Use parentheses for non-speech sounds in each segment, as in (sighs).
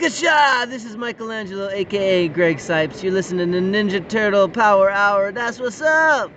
Booyakasha! This is Michelangelo, aka Greg Cipes. You're listening to Ninja Turtle Power Hour. That's what's up!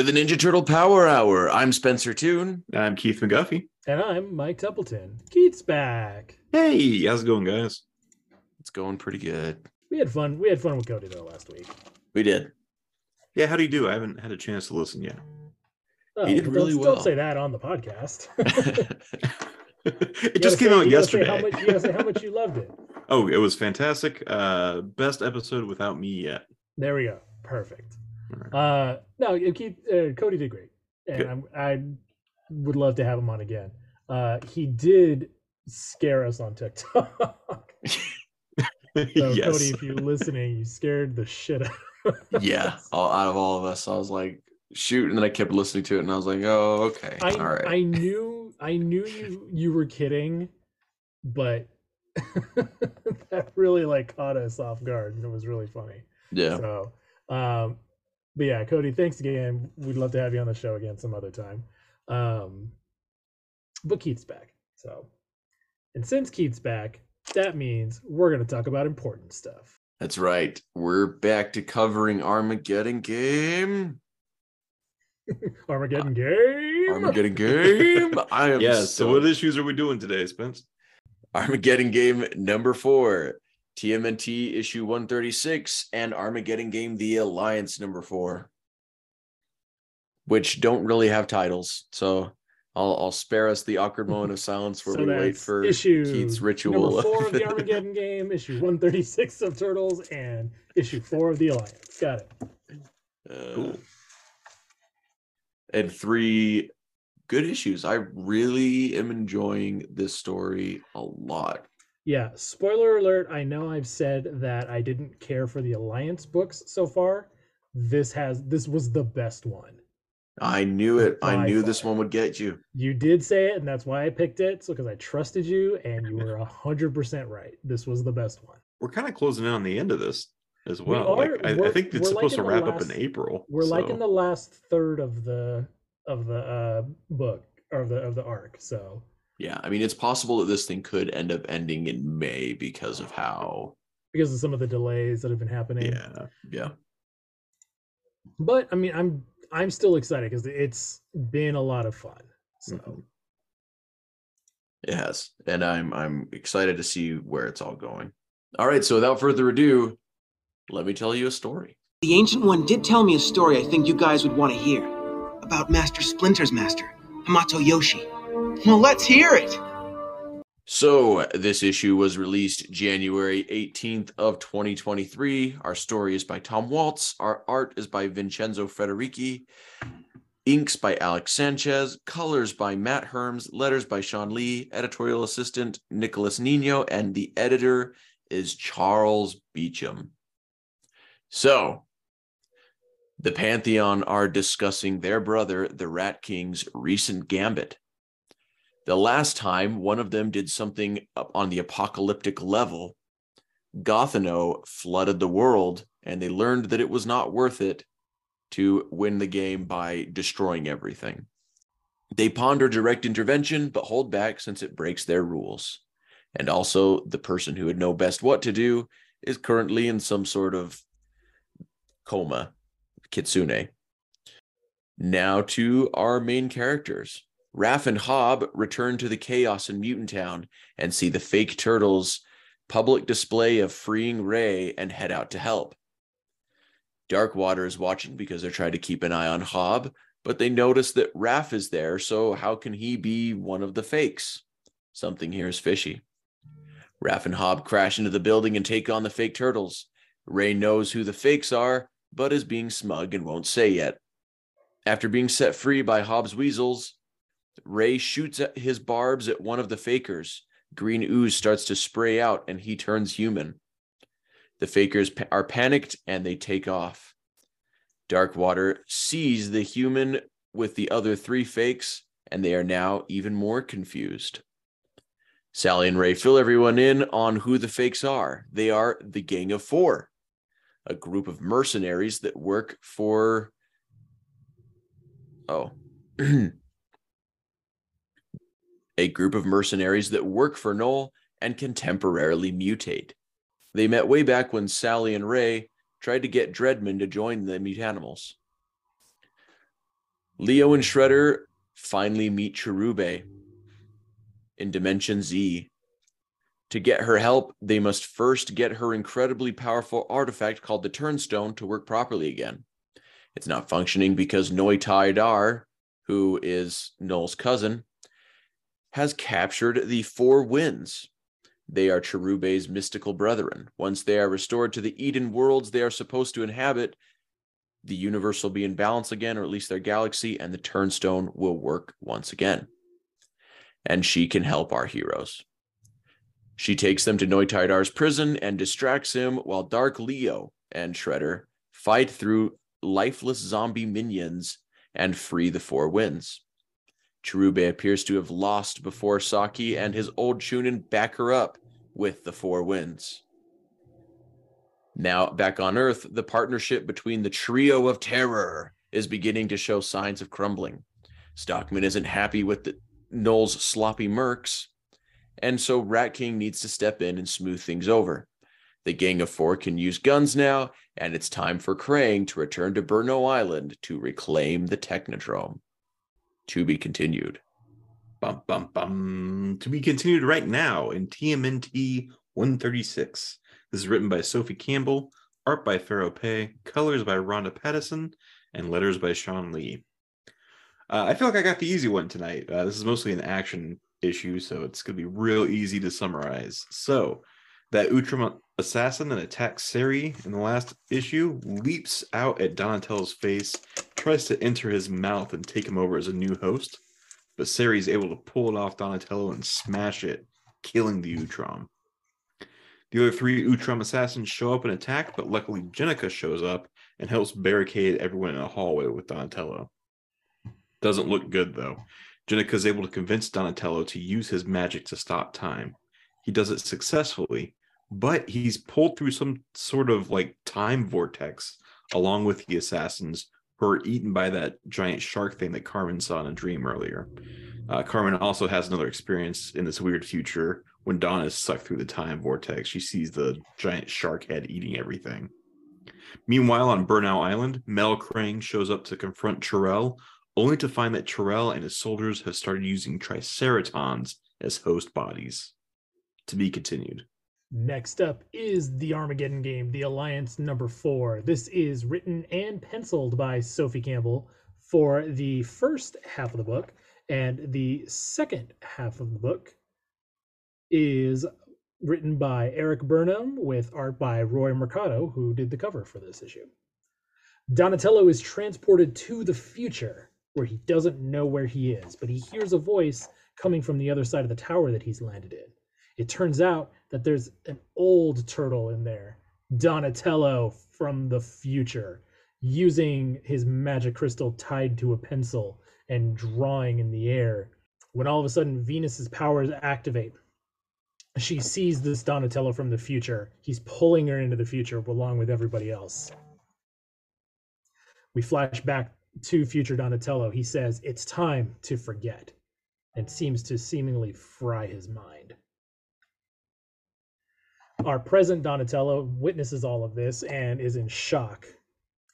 To the Ninja Turtle Power Hour. I'm Spencer Toon. I'm Keith McGuffey. And I'm Mike Templeton. Keith's back. Hey, how's it going, guys? It's going pretty good. We had fun. We had fun with Cody though last week. We did. Yeah, how do you do? I haven't had a chance to listen yet. Oh, He did don't- really well. Don't say that on the podcast. (laughs) it just came say- out you gotta say yesterday. How much, you gotta say how much you loved it. (laughs) oh, it was fantastic. Uh best episode without me yet. There we go. Perfect. Uh, no, Keith, uh, Cody did great, and I'm, I would love to have him on again. Uh, he did scare us on TikTok. (laughs) so yes. Cody, if you're listening, you scared the shit out. of yeah, us. all, out of all of us, I was like, shoot, and then I kept listening to it, and I was like, oh, okay, I all right. I (laughs) knew I knew you you were kidding, but (laughs) that really like caught us off guard and it was really funny. yeah, So um but yeah, Cody, thanks again. We'd love to have you on the show again some other time. Um but Keith's back. So and since Keith's back, that means we're gonna talk about important stuff. that's right. We're back to covering Armageddon game. (laughs) Armageddon game. Armageddon game. (laughs) I am Yeah, so, so what issues are we doing today, Spence? Armageddon game number four, TMNT issue 136, and Armageddon game The Alliance number four, which don't really have titles. So I'll, I'll spare us the awkward (laughs) moment of silence where So we wait for issue Keith's ritual. Number four of the (laughs) Armageddon game, issue 136 of Turtles, and issue four of the Alliance. Got it. Uh, Cool. And three good issues. I really am enjoying this story a lot. Yeah, spoiler alert. I know I've said that I didn't care for the Alliance books so far. This has this was the best one. I knew it. I By knew this far. one would get you. You did say it, and that's why I picked it. So because I trusted you, and you were hundred percent right. This was the best one. We're kind of closing in on the end of this as We well. like I, I think it's supposed in to the wrap up in April. We're like in the last third of the of the uh book or the of the arc. So Yeah, I mean, it's possible that this thing could end up ending in May because of how. because of some of the delays that have been happening. Yeah. Yeah, But I mean, I'm I'm still excited because it's been a lot of fun. So Mhm. it has, and I'm I'm excited to see where it's all going. All right, so without further ado, let me tell you a story. The Ancient One did tell me a story I think you guys would want to hear. About Master Splinter's master, Hamato Yoshi. Well, let's hear it! So this issue was released January 18th of 2023. Our story is by Tom Waltz. Our art is by Vincenzo Federici. Inks by Alex Sanchez. Colors by Matt Herms. Letters by Shawn Lee. Editorial assistant Nicholas Nino. And the editor is Charles Beecham. So the Pantheon are discussing their brother, the Rat King's recent gambit. The last time one of them did something on the apocalyptic level, Gothano flooded the world, and they learned that it was not worth it to win the game by destroying everything. They ponder direct intervention, but hold back since it breaks their rules. And also, the person who would know best what to do is currently in some sort of coma, Kitsune. Now to our main characters. Raph and Hob return to the chaos in Mutant Town and see the fake turtles' public display of freeing Ray and head out to help. Darkwater is watching because they're trying to keep an eye on Hob, but they notice that Raph is there, so how can he be one of the fakes? Something here is fishy. Raph and Hob crash into the building and take on the fake turtles. Ray knows who the fakes are, but is being smug and won't say yet. After being set free by Hob's weasels, Ray shoots his barbs at one of the fakers. Green ooze starts to spray out and he turns human. The fakers are panicked and they take off. Darkwater sees the human with the other three fakes, and they are now even more confused. Sally and Ray fill everyone in on who the fakes are. They are the Gang of Four, a group of mercenaries that work for. Oh. (clears throat) a group of mercenaries that work for Noel and can temporarily mutate. They met way back when Sally and Ray tried to get Dreadmon to join the Mutanimals. Leo and Shredder finally meet Cherubae in Dimension Z. To get her help, they must first get her incredibly powerful artifact called the Turnstone to work properly again. It's not functioning because Noi Tai Dar, who is Noel's cousin, has captured the four winds. They are Cherubae's mystical brethren. Once they are restored to the Eden worlds they are supposed to inhabit, the universe will be in balance again, or at least their galaxy, and the turnstone will work once again. And she can help our heroes. She takes them to Noitaidar's prison and distracts him while Dark Leo and Shredder fight through lifeless zombie minions and free the four winds. Cherubae appears to have lost before Saki and his old Chunin back her up with the four winds. Now, back on Earth, the partnership between the trio of terror is beginning to show signs of crumbling. Stockman isn't happy with the Noel's sloppy mercs, and so Rat King needs to step in and smooth things over. The Gang of Four can use guns now, and it's time for Krang to return to Burnow Island to reclaim the Technodrome. To be continued. Bum, bum, bum. To be continued right now in TMNT 136. This is written by Sophie Campbell, art by Fero Pe, colors by Ronda Pattison, and letters by Shawn Lee. Uh, I feel like I got the easy one tonight. Uh, this is mostly an action issue, so it's going to be real easy to summarize. So, that Utrom assassin that attacks Sari in the last issue leaps out at Donatello's face, tries to enter his mouth and take him over as a new host, but Sari is able to pull it off Donatello and smash it, killing the Utrom. The other three Utrom assassins show up and attack, but luckily Jennika shows up and helps barricade everyone in a hallway with Donatello. Doesn't look good though. Jennika is able to convince Donatello to use his magic to stop time. He does it successfully, but he's pulled through some sort of like time vortex along with the assassins who are eaten by that giant shark thing that Carmen saw in a dream earlier. Uh, Carmen also has another experience in this weird future when Dawn is sucked through the time vortex. She sees the giant shark head eating everything. Meanwhile, on Burnow Island, Mel Krang shows up to confront Chirel, only to find that Chirel and his soldiers have started using Triceratons as host bodies. To be continued. Next up is the Armageddon game, The Alliance number four. This is written and penciled by Sophie Campbell for the first half of the book, and the second half of the book is written by Eric Burnham with art by Roi Mercado, who did the cover for this issue. Donatello is transported to the future where he doesn't know where he is, but he hears a voice coming from the other side of the tower that he's landed in. It turns out that there's an old turtle in there, Donatello from the future, using his magic crystal tied to a pencil and drawing in the air. When all of a sudden Venus's powers activate, she sees this Donatello from the future. He's pulling her into the future along with everybody else. We flash back to future Donatello. He says, It's time to forget, and seems to seemingly fry his mind. Our present Donatello witnesses all of this and is in shock.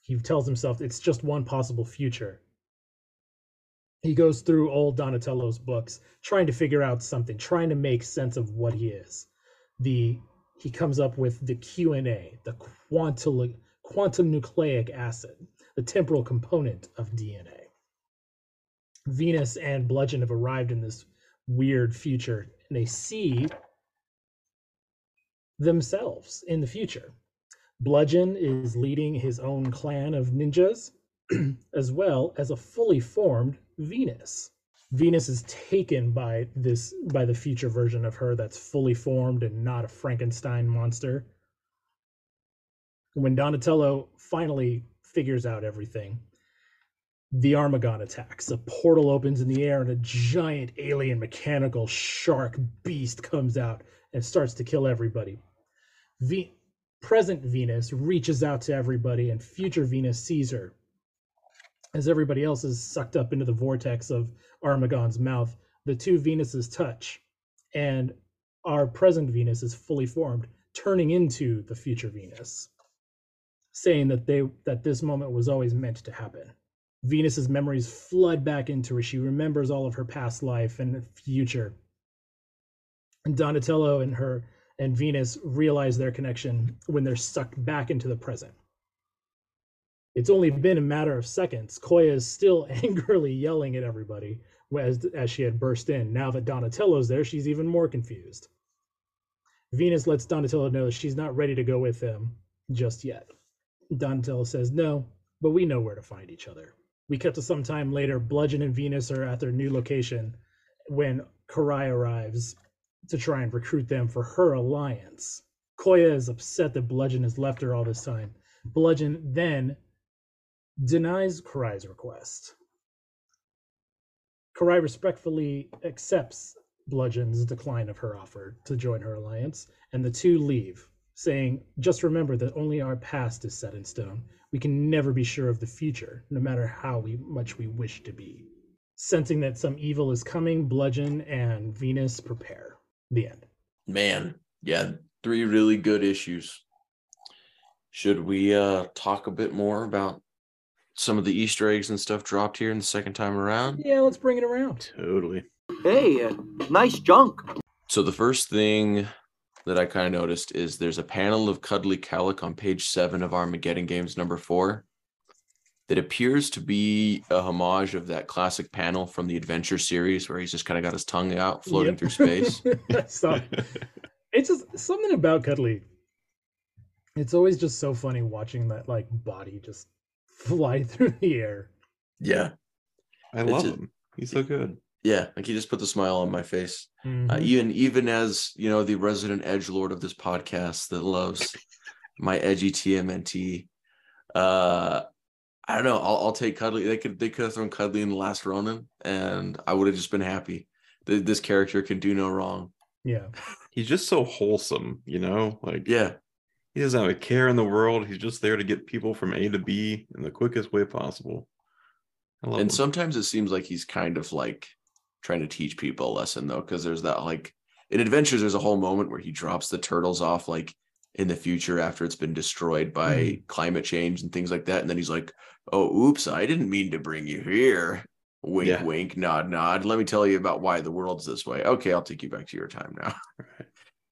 He tells himself it's just one possible future. He goes through old Donatello's books, trying to figure out something, trying to make sense of what he is. The he comes up with the QNA, the quantum quantum nucleic acid, the temporal component of DNA. Venus and Bludgeon have arrived in this weird future, and they see themselves in the future. Bludgeon is leading his own clan of ninjas, (clears throat) as well as a fully formed Venus. Venus is taken by this by the future version of her that's fully formed and not a Frankenstein monster. When Donatello finally figures out everything. The Armagon attacks. A portal opens in the air, and a giant alien mechanical shark beast comes out and starts to kill everybody. V- present Venus reaches out to everybody, and future Venus sees her. As everybody else is sucked up into the vortex of Armagon's mouth, the two Venuses touch, and our present Venus is fully formed, turning into the future Venus, saying that they that this moment was always meant to happen. Venus's memories flood back into her. She remembers all of her past life and future. And Donatello and her and Venus realize their connection when they're sucked back into the present. It's only been a matter of seconds. Koya is still (laughs) angrily yelling at everybody as, as she had burst in. Now that Donatello's there, she's even more confused. Venus lets Donatello know that she's not ready to go with him just yet. Donatello says no, but we know where to find each other. We cut to some time later. Bludgeon and Venus are at their new location when Karai arrives to try and recruit them for her alliance. Koya is upset that Bludgeon has left her all this time. Bludgeon then denies Karai's request. Karai respectfully accepts Bludgeon's decline of her offer to join her alliance, and the two leave, saying, Just remember that only our past is set in stone. We can never be sure of the future, no matter how we, much we wish to be. Sensing that some evil is coming, Bludgeon and Venus prepare. The end. Man, yeah, three really good issues. Should we uh talk a bit more about some of the Easter eggs and stuff dropped here in the second time around? Yeah, let's bring it around. Totally. Hey, uh, nice junk. So the first thing that I kind of noticed is there's a panel of Cudley Cowlick on page seven of Armageddon Games number four that appears to be a homage of that classic panel from the Adventure series where he's just kind of got his tongue out floating Yep. through space. (laughs) so, it's just something about Cudley. It's always just so funny watching that like body just fly (laughs) through the air. yeah. I It's love a- him. He's so good. Yeah. Like he just put the smile on my face. Uh, Mhm. even even as you know the resident edge lord of this podcast that loves my edgy TMNT. Uh, I don't know. I'll, I'll take Cudley. They could they could have thrown Cudley in the last Ronin, and I would have just been happy. Th- This character can do no wrong. yeah. (laughs) He's just so wholesome, you know? Like Yeah, he doesn't have a care in the world. He's just there to get people from A to B in the quickest way possible. I love and him. sometimes it seems like he's kind of like trying to teach people a lesson though, because there's that like in Adventures, there's a whole moment where he drops the turtles off like in the future after it's been destroyed by mm. climate change and things like that, and then he's like, "Oh, oops, I didn't mean to bring you here." Wink, Yeah. wink, nod, nod. Let me tell you about why the world's this way. Okay, I'll take you back to your time now. (laughs)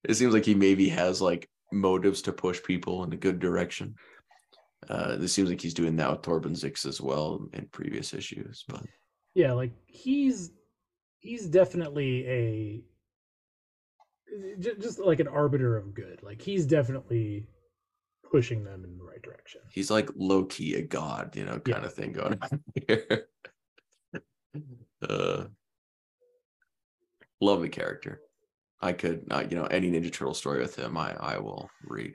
It seems like he maybe has like motives to push people in a good direction. Uh, this seems like he's doing that with Torben Zix as well in previous issues, but Yeah, like he's he's definitely a just like an arbiter of good. Like he's definitely pushing them in the right direction. he's like low key a god, you know, kind Yeah. of thing going on here. (laughs) uh, love the character. I could, uh, you know, any Ninja Turtle story with him, I I will read.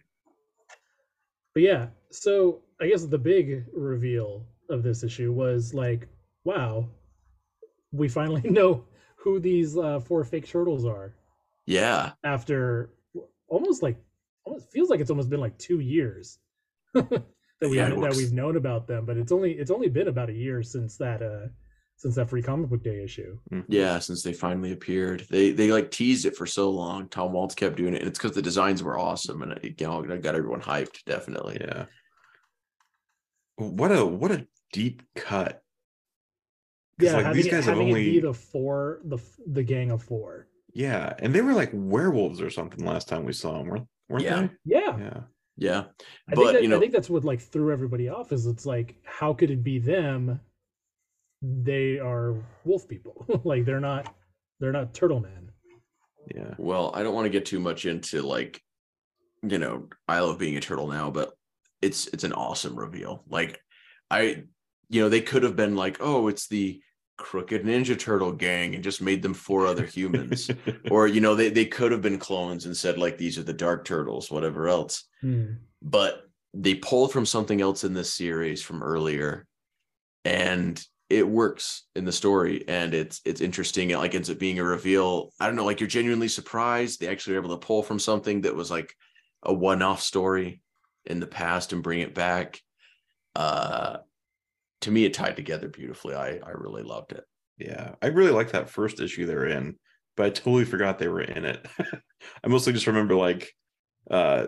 But yeah, so I guess the big reveal of this issue was like, wow, we finally (laughs) know who these uh, four fake turtles are Yeah, after almost like almost feels like it's almost been like two years (laughs) that we yeah, that we've known about them, but it's only it's only been about a year since that uh since that free comic book day issue. Mhm. yeah. Since they finally appeared, they they like teased it for so long. Tom Waltz kept doing it, and it's because the designs were awesome, and it, you know, it got everyone hyped. Definitely. Yeah. What a what a deep cut. Yeah, like, having, these it, guys have having it be only the four the the gang of four. yeah, and they were like werewolves or something last time we saw them, weren't, weren't Yeah. they? Yeah, Yeah. Yeah, I but think that, you know, I think that's what like threw everybody off. Is it's like how could it be them? They are wolf people. (laughs) like they're not they're not turtle men. Yeah. Well, I don't want to get too much into like, you know, I love being a turtle now, but it's it's an awesome reveal. Like, I, you know, they could have been like, oh, it's the crooked Ninja Turtle gang and just made them four other humans, (laughs) or you know, they they could have been clones and said like these are the Dark Turtles, whatever else. Hmm. But they pulled from something else in this series from earlier and it works in the story and it's it's interesting it like ends up being a reveal i don't know like you're genuinely surprised they actually were able to pull from something that was like a one-off story in the past and bring it back uh to me it tied together beautifully i i really loved it Yeah, I really like that first issue they were in, but I totally forgot they were in it. (laughs) I mostly just remember like uh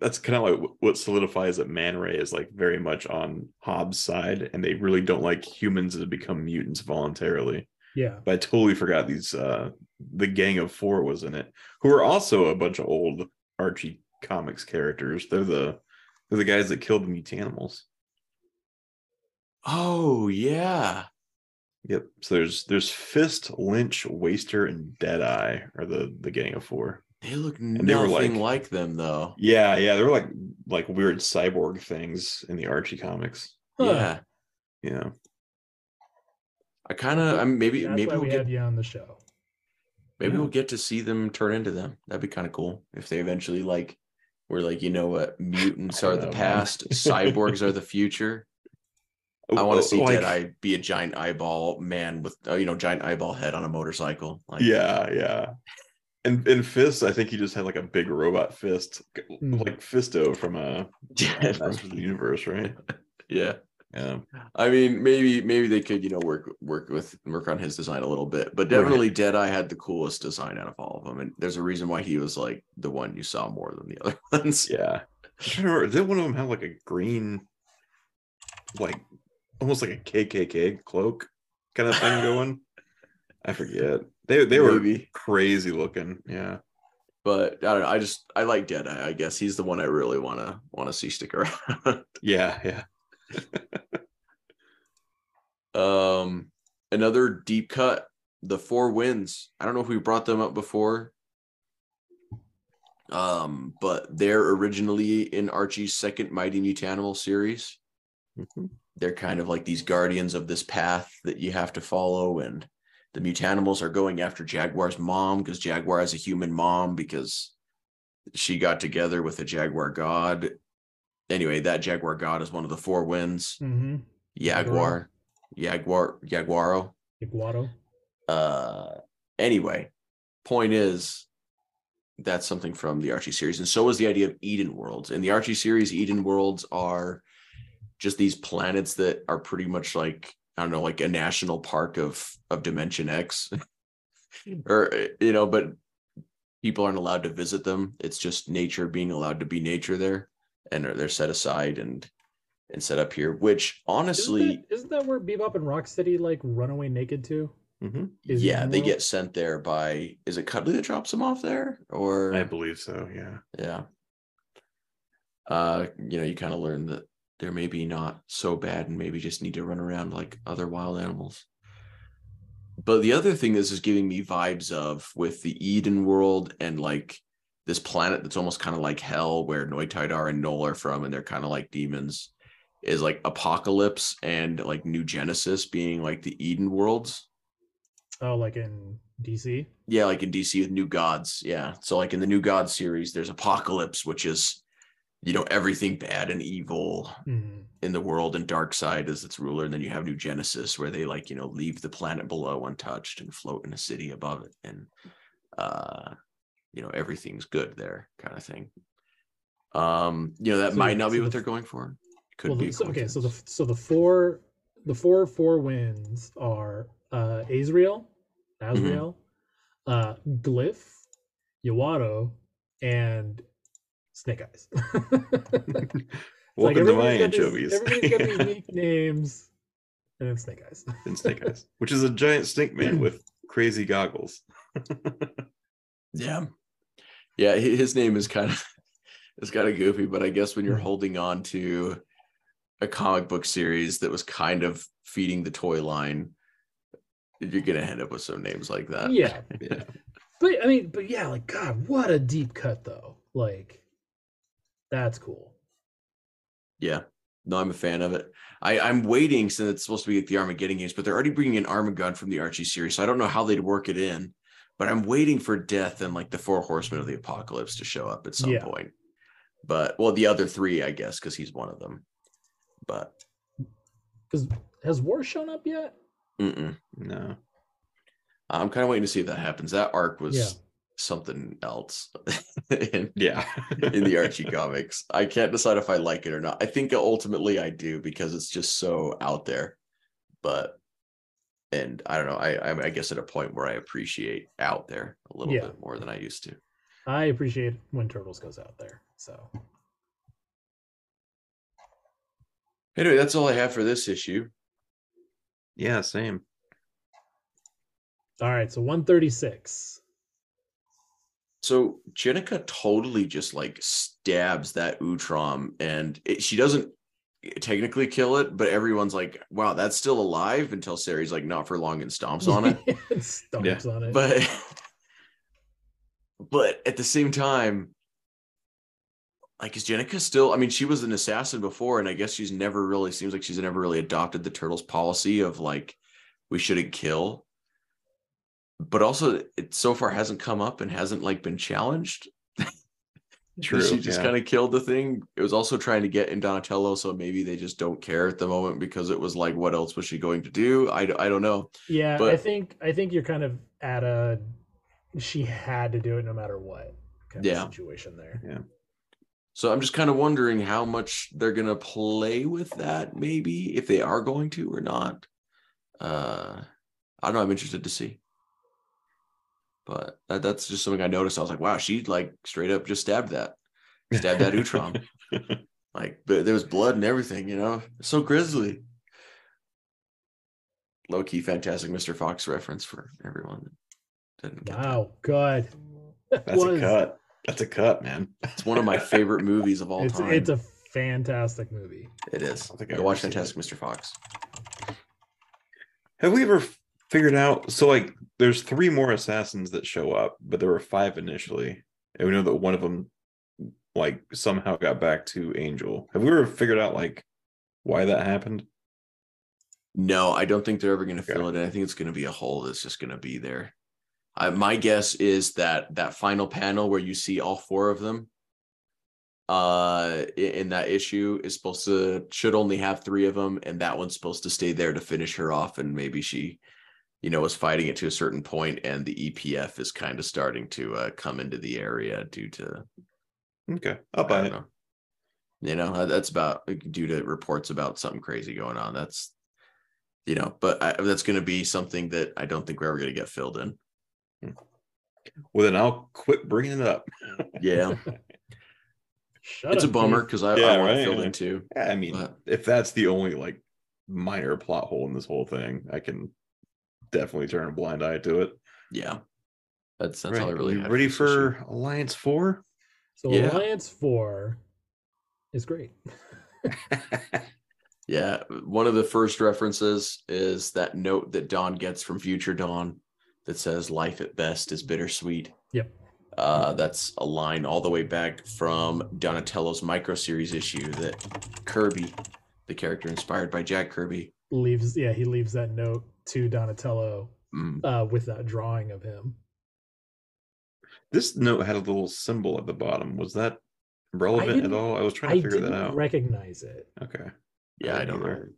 that's kind of like what solidifies that Man Ray is like very much on Hob's side, and they really don't like humans that become mutants voluntarily. Yeah. But I totally forgot these uh the gang of four was in it, who are also a bunch of old Archie comics characters. They're the they're the guys that killed the mutanimals. Oh yeah Yep. So there's there's Fist, Lynch, Waster, and Deadeye are the the gang of four. they look they were nothing like- like them though Yeah, yeah, they're like like weird cyborg things in the Archie comics. Huh. yeah Yeah. i kind of i'm maybe That's maybe we'll we get had you on the show. Maybe Yeah. we'll get to see them turn into them. That'd be kind of cool if they eventually like we're like, you know what, (sighs) mutants are don't the past, cyborgs are the future. I want to see Like, Deadeye be a giant eyeball man with uh, you know giant eyeball head on a motorcycle. Like, Yeah, yeah. And and Fist, I think he just had like a big robot fist, Hmm. like Fisto from a (laughs) yeah, Masters the Universe, right? (laughs) yeah. Yeah. I mean, maybe maybe they could you know work work with work on his design a little bit, but Right. definitely Deadeye had the coolest design out of all of them, and there's a reason why he was like the one you saw more than the other (laughs) ones. Yeah. I'm trying to remember, did one of them have like a green, like almost like a KKK cloak kind of thing going? (laughs) I forget. They they were Maybe. crazy looking. Yeah. but I don't know. I just I like Deadeye. I guess he's the one I really want to want to see stick around. (laughs) Yeah, yeah. um, another deep cut, the Four Winds. I don't know if we brought them up before. Um, but they're originally in Archie's second Mighty Mutanimal series. Mhm. They're kind of like these guardians of this path that you have to follow, and the Mutanimals are going after Jaguar's mom because Jaguar has a human mom because she got together with a Jaguar god. Anyway, that Jaguar god is one of the four winds. Mm-hmm. Jaguar, Jaguar, Jaguaro. Iguado. Uh, anyway, point is that's something from the Archie series, and so is the idea of Eden worlds. In the Archie series, Eden worlds are just these planets that are pretty much like I don't know, like a national park of of Dimension X, or you know, but people aren't allowed to visit them. It's just nature being allowed to be nature there, and they're, they're set aside and and set up here. Which honestly, isn't that, isn't that where Bebop and Rocksteady like run away naked to? Mm-hmm. Is yeah, they get sent there by is it Cudley that drops them off there? Or I believe so. Yeah. yeah. Uh, you know, you kind of learn that they're maybe not so bad and maybe just need to run around like other wild animals. But the other thing this is giving me vibes of with the Eden world and like this planet that's almost kind of like hell where Noitidar and Null are from, and they're kind of like demons, is like Apokolips and like New Genesis being like the Eden worlds. Oh, like in DC. Yeah, like in DC with New Gods. Yeah. So like in the New Gods series, there's Apocalypse, which is, you know, everything bad and evil Mm. in the world, and Darkseid is its ruler. And then you have New Genesis, where they like, you know, leave the planet below untouched and float in a city above it. And uh, you know, everything's good there, kind of thing. Um, you know, that So- might not be what the- they're going for. Could Well, be. so, okay, so the so the four the four four wins are uh Azrael, Mm-hmm. Azrael, uh Glyph, Yawato, and Snake Eyes. (laughs) It's like Welcome to my everybody's got these- anchovies. Everybody's got these (laughs) unique names, and then Snake Eyes. (laughs) and Snake Eyes, which is a giant snake man with crazy goggles. Yeah. Yeah, his name is kind of is kind of goofy, but I guess when you're Hmm. holding on to a comic book series that was kind of feeding the toy line, you're gonna end up with some names like that. yeah, Yeah. but I mean, but yeah, like God, what a deep cut though. Like, that's cool. Yeah. No, I'm a fan of it. I, I'm waiting since it's supposed to be at the Armageddon games, but they're already bringing in Armageddon from the Archie series, so I don't know how they'd work it in. But I'm waiting for Death and like the Four Horsemen of the Apocalypse to show up at some Yeah. point. But well, the other three, I guess, because he's one of them. But Because has War shown up yet? mm-mm. No. I'm kind of waiting to see if that happens. That arc was Yeah. Something else (laughs) in, Yeah. in the Archie (laughs) comics. I can't decide if I like it or not. I think ultimately I do because it's just so out there. But and I don't know. I I'm, I guess at a point where I appreciate out there a little Yeah. bit more than I used to. I appreciate when Turtles goes out there. So Anyway, that's all I have for this issue. yeah, same. all right, so 136. So Jennika totally just like stabs that Utrom, and it, she doesn't technically kill it, but everyone's like, "Wow, that's still alive." Until Sari's like, "Not for long," and stomps on it. (laughs) Stomps on it. but but at the same time like is jennika still i mean she was an assassin before and i guess she's never really seems like she's never really adopted the turtles policy of like we shouldn't kill but also it so far hasn't come up and hasn't like been challenged (laughs) True. she just yeah. kind of killed the thing it was also trying to get in donatello so maybe they just don't care at the moment because it was like what else was she going to do i, I don't know yeah, I think I think you're kind of at a she had to do it no matter what kind Yeah. of situation there. Yeah. So I'm just kind of wondering how much they're gonna play with that, maybe if they are going to or not. Uh, I don't know. I'm interested to see. But that, that's just something I noticed. I was like, wow, she like straight up just stabbed that, (laughs) stabbed that Utrom. (laughs) like, but there was blood and everything. You know, so grisly. Low key, fantastic Mr. Fox reference for everyone that didn't get that. Wow, God. That That's a was- cut. That's a cut, man. It's one of my favorite movies of all It's time. it's a fantastic movie. it is. I think Go I've watch ever seen Fantastic Mr. Fox. Have we ever figured out? So, like, there's three more assassins that show up, but there were five initially, and we know that one of them, like, somehow got back to Angel. Have we ever figured out like why that happened? No, I don't think they're ever going to Okay. fill it in. I think it's going to be a hole that's just going to be there. I, my guess is that that final panel where you see all four of them uh in that issue is supposed to should only have three of them and that one's supposed to stay there to finish her off and maybe she you know was fighting it to a certain point and the EPF is kind of starting to uh, come into the area due to Okay, I'll buy it. know. You know, uh, that's about uh, due to reports about something crazy going on. That's, you know, but I, that's going to be something that I don't think we're ever going to get filled in. Hmm. Well, then I'll quit bringing it up. Yeah, Shut it's a bummer because I, Yeah, I want right, it filled yeah. in too. Yeah, I mean, But- if that's the only like minor plot hole in this whole thing, I can definitely turn a blind eye to it. Yeah, that's that's all I really have ready this issue. for Alliance Four? So Yeah. Alliance 4 is great. (laughs) Yeah, one of the first references is that note that Dawn gets from Future Dawn that says "Life at best is bittersweet." Yep. Uh, that's a line all the way back from Donatello's micro series issue that Kirby, the character inspired by Jack Kirby, Leaves yeah, he leaves that note to Donatello mm, uh with that drawing of him. This note had a little symbol at the bottom. Was that relevant at all? I was trying I to figure didn't that out. recognize it. okay. yeah, I didn't don't know. either.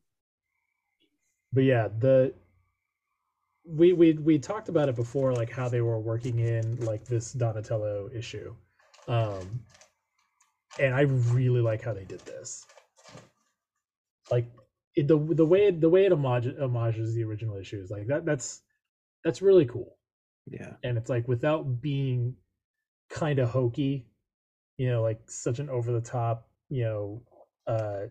but yeah the we we we talked about it before like how they were working in like this donatello issue um and i really like how they did this like it, the the way the way it homage, homages the original issues like that that's that's really cool Yeah. and it's like without being kind of hokey you know like such an over the top you know uh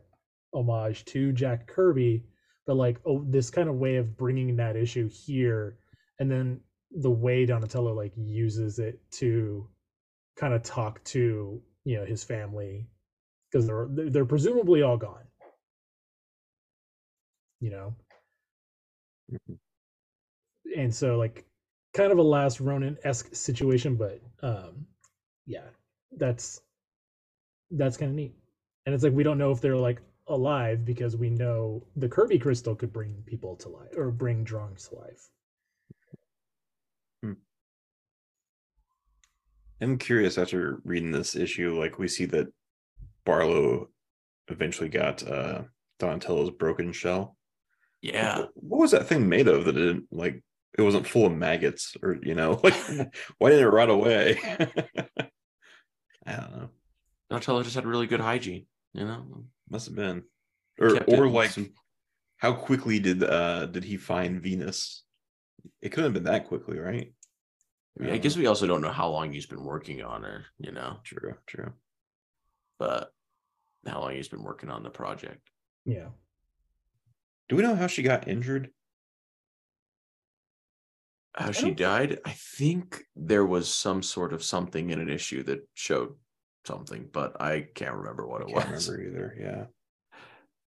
homage to jack kirby but like oh this kind of way of bringing that issue here and then the way donatello like uses it to kind of talk to you know his family because they're they're presumably all gone you know Mhm. and so like kind of a last ronin-esque situation but um yeah that's that's kind of neat and it's like we don't know if they're like alive because we know the kirby crystal could bring people to life or bring drawings to life I'm curious after reading this issue, like we see that Barlow eventually got uh Donatello's broken shell. Yeah. What, what was that thing made of that it didn't like it wasn't full of maggots or you know, (laughs) like (laughs) why didn't it rot away? (laughs) I don't know. Donatello just had really good hygiene, you know? Must have been. Or Kept or like some- how quickly did uh did he find Venus? It couldn't have been that quickly, right? I, mean, I guess we also don't know how long he's been working on her, you know, True, true. but how long he's been working on the project. Yeah. Do we know how she got injured? How she don't- died, I think there was some sort of something in an issue that showed something, but I can't remember what it Can't was. remember either. Yeah.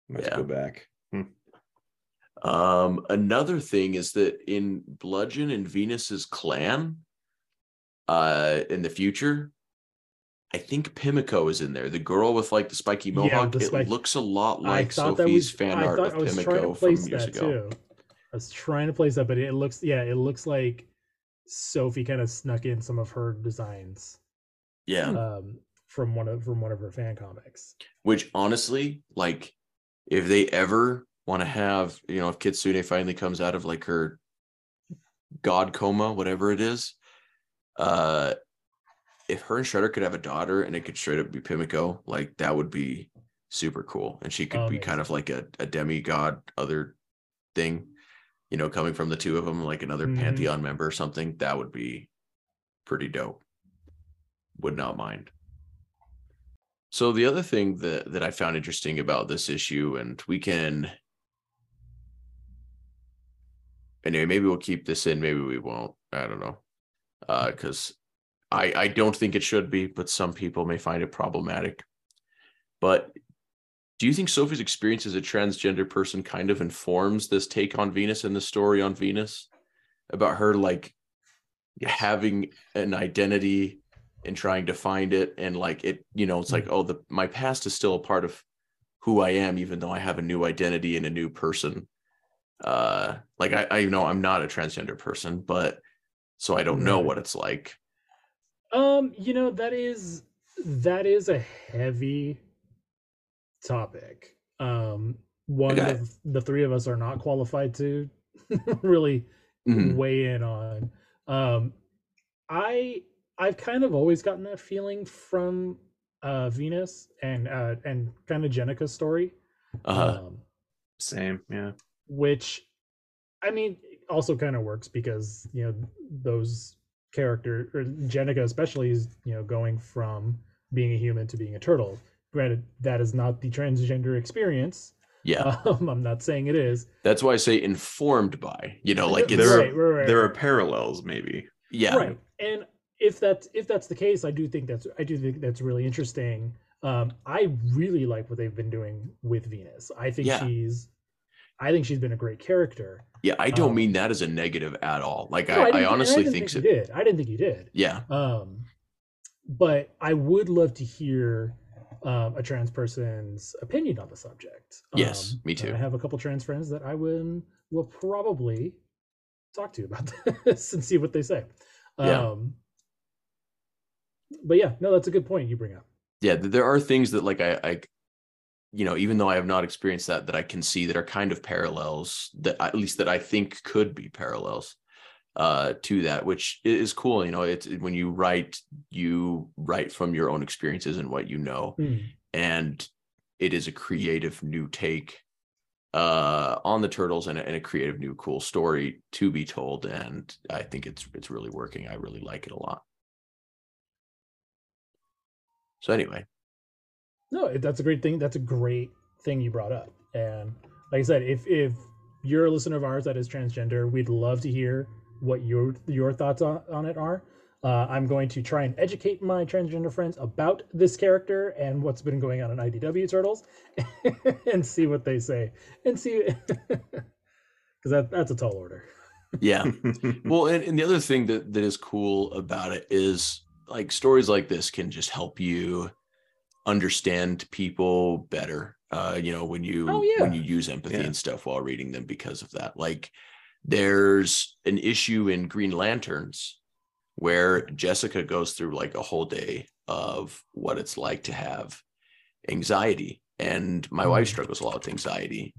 Let's Yeah. go back. Um, another thing is that in Bludgeon and Venus's clan, uh, in the future, I think Pimiko is in there. The girl with like the spiky Yeah, mohawk. the it looks a lot like Sophie's was fan I art of I was trying to Pimiko from years that ago. too. I was trying to place that, but it looks yeah, it looks like Sophie kind of snuck in some of her designs Yeah. um from one of from one of her fan comics. Which honestly, like, if they ever want to have, you know, if Kitsune finally comes out of like her god coma, whatever it is, uh, if her and Shredder could have a daughter and it could straight up be Pimiko, like that would be super cool. And she could be kind of like a, a demigod other thing, you know, coming from the two of them, like another Mhm. pantheon member or something. That would be pretty dope. Would not mind. So the other thing that that I found interesting about this issue, and we can anyway, maybe we'll keep this in, maybe we won't. I don't know. Uh, because I I don't think it should be, but some people may find it problematic. But do you think Sophie's experience as a transgender person kind of informs this take on Venus and the story on Venus? About her like having an identity and trying to find it and like it you know it's like oh the my past is still a part of who I am even though I have a new identity and a new person. Uh like I I know I'm not a transgender person but so I don't know what it's like Um, you know, that is that is a heavy topic. Um one Okay. of the three of us are not qualified to (laughs) really Mhm. weigh in on. Um I I've kind of always gotten that feeling from uh Venus and uh and kind of Jennika's story. uh Um Same, yeah. which I mean also kind of works because you know those character or Jennika especially is you know going from being a human to being a turtle. Granted, that is not the transgender experience. yeah (laughs) Um, I'm not saying it is. that's why I say informed by you know like (laughs) there right, right, right, There are parallels, maybe. yeah right. And if that's if that's the case, I do think that's I do think that's really interesting. Um, I really like what they've been doing with Venus. I think Yeah. she's I think she's been a great character. yeah I don't Um, mean that as a negative at all like No, I, I, didn't- honestly didn't think so you did. I didn't think you did. yeah Um, but I would love to hear um, a trans person's opinion on the subject. Yes, Um, me too. I have a couple trans friends that I will will probably talk to about (laughs) this and see what they say. Yeah. Um, but yeah, no, that's a good point you bring up. yeah there are things that like I, I you know even though i have not experienced that that i can see that are kind of parallels that at least that i think could be parallels uh to that which is cool you know it's when you write you write from your own experiences and what you know. Hmm. and it is a creative new take uh on the turtles and a, and a creative new cool story to be told. And i think it's it's really working. I really like it a lot. So anyway No, that's a great thing. That's a great thing you brought up. And like I said, if if you're a listener of ours that is transgender, we'd love to hear what your your thoughts on, on it are. Uh, I'm going to try and educate my transgender friends about this character and what's been going on in IDW Turtles, (laughs) and see what they say, and see (laughs) because that that's a tall order. yeah (laughs) well and, and the other thing that that is cool about it is like stories like this can just help you understand people better uh you know when you Oh, yeah. when you use empathy Yeah. and stuff while reading them because of that like there's an issue in green lanterns where jessica goes through like a whole day of what it's like to have anxiety and my wife Mm. struggles a lot with anxiety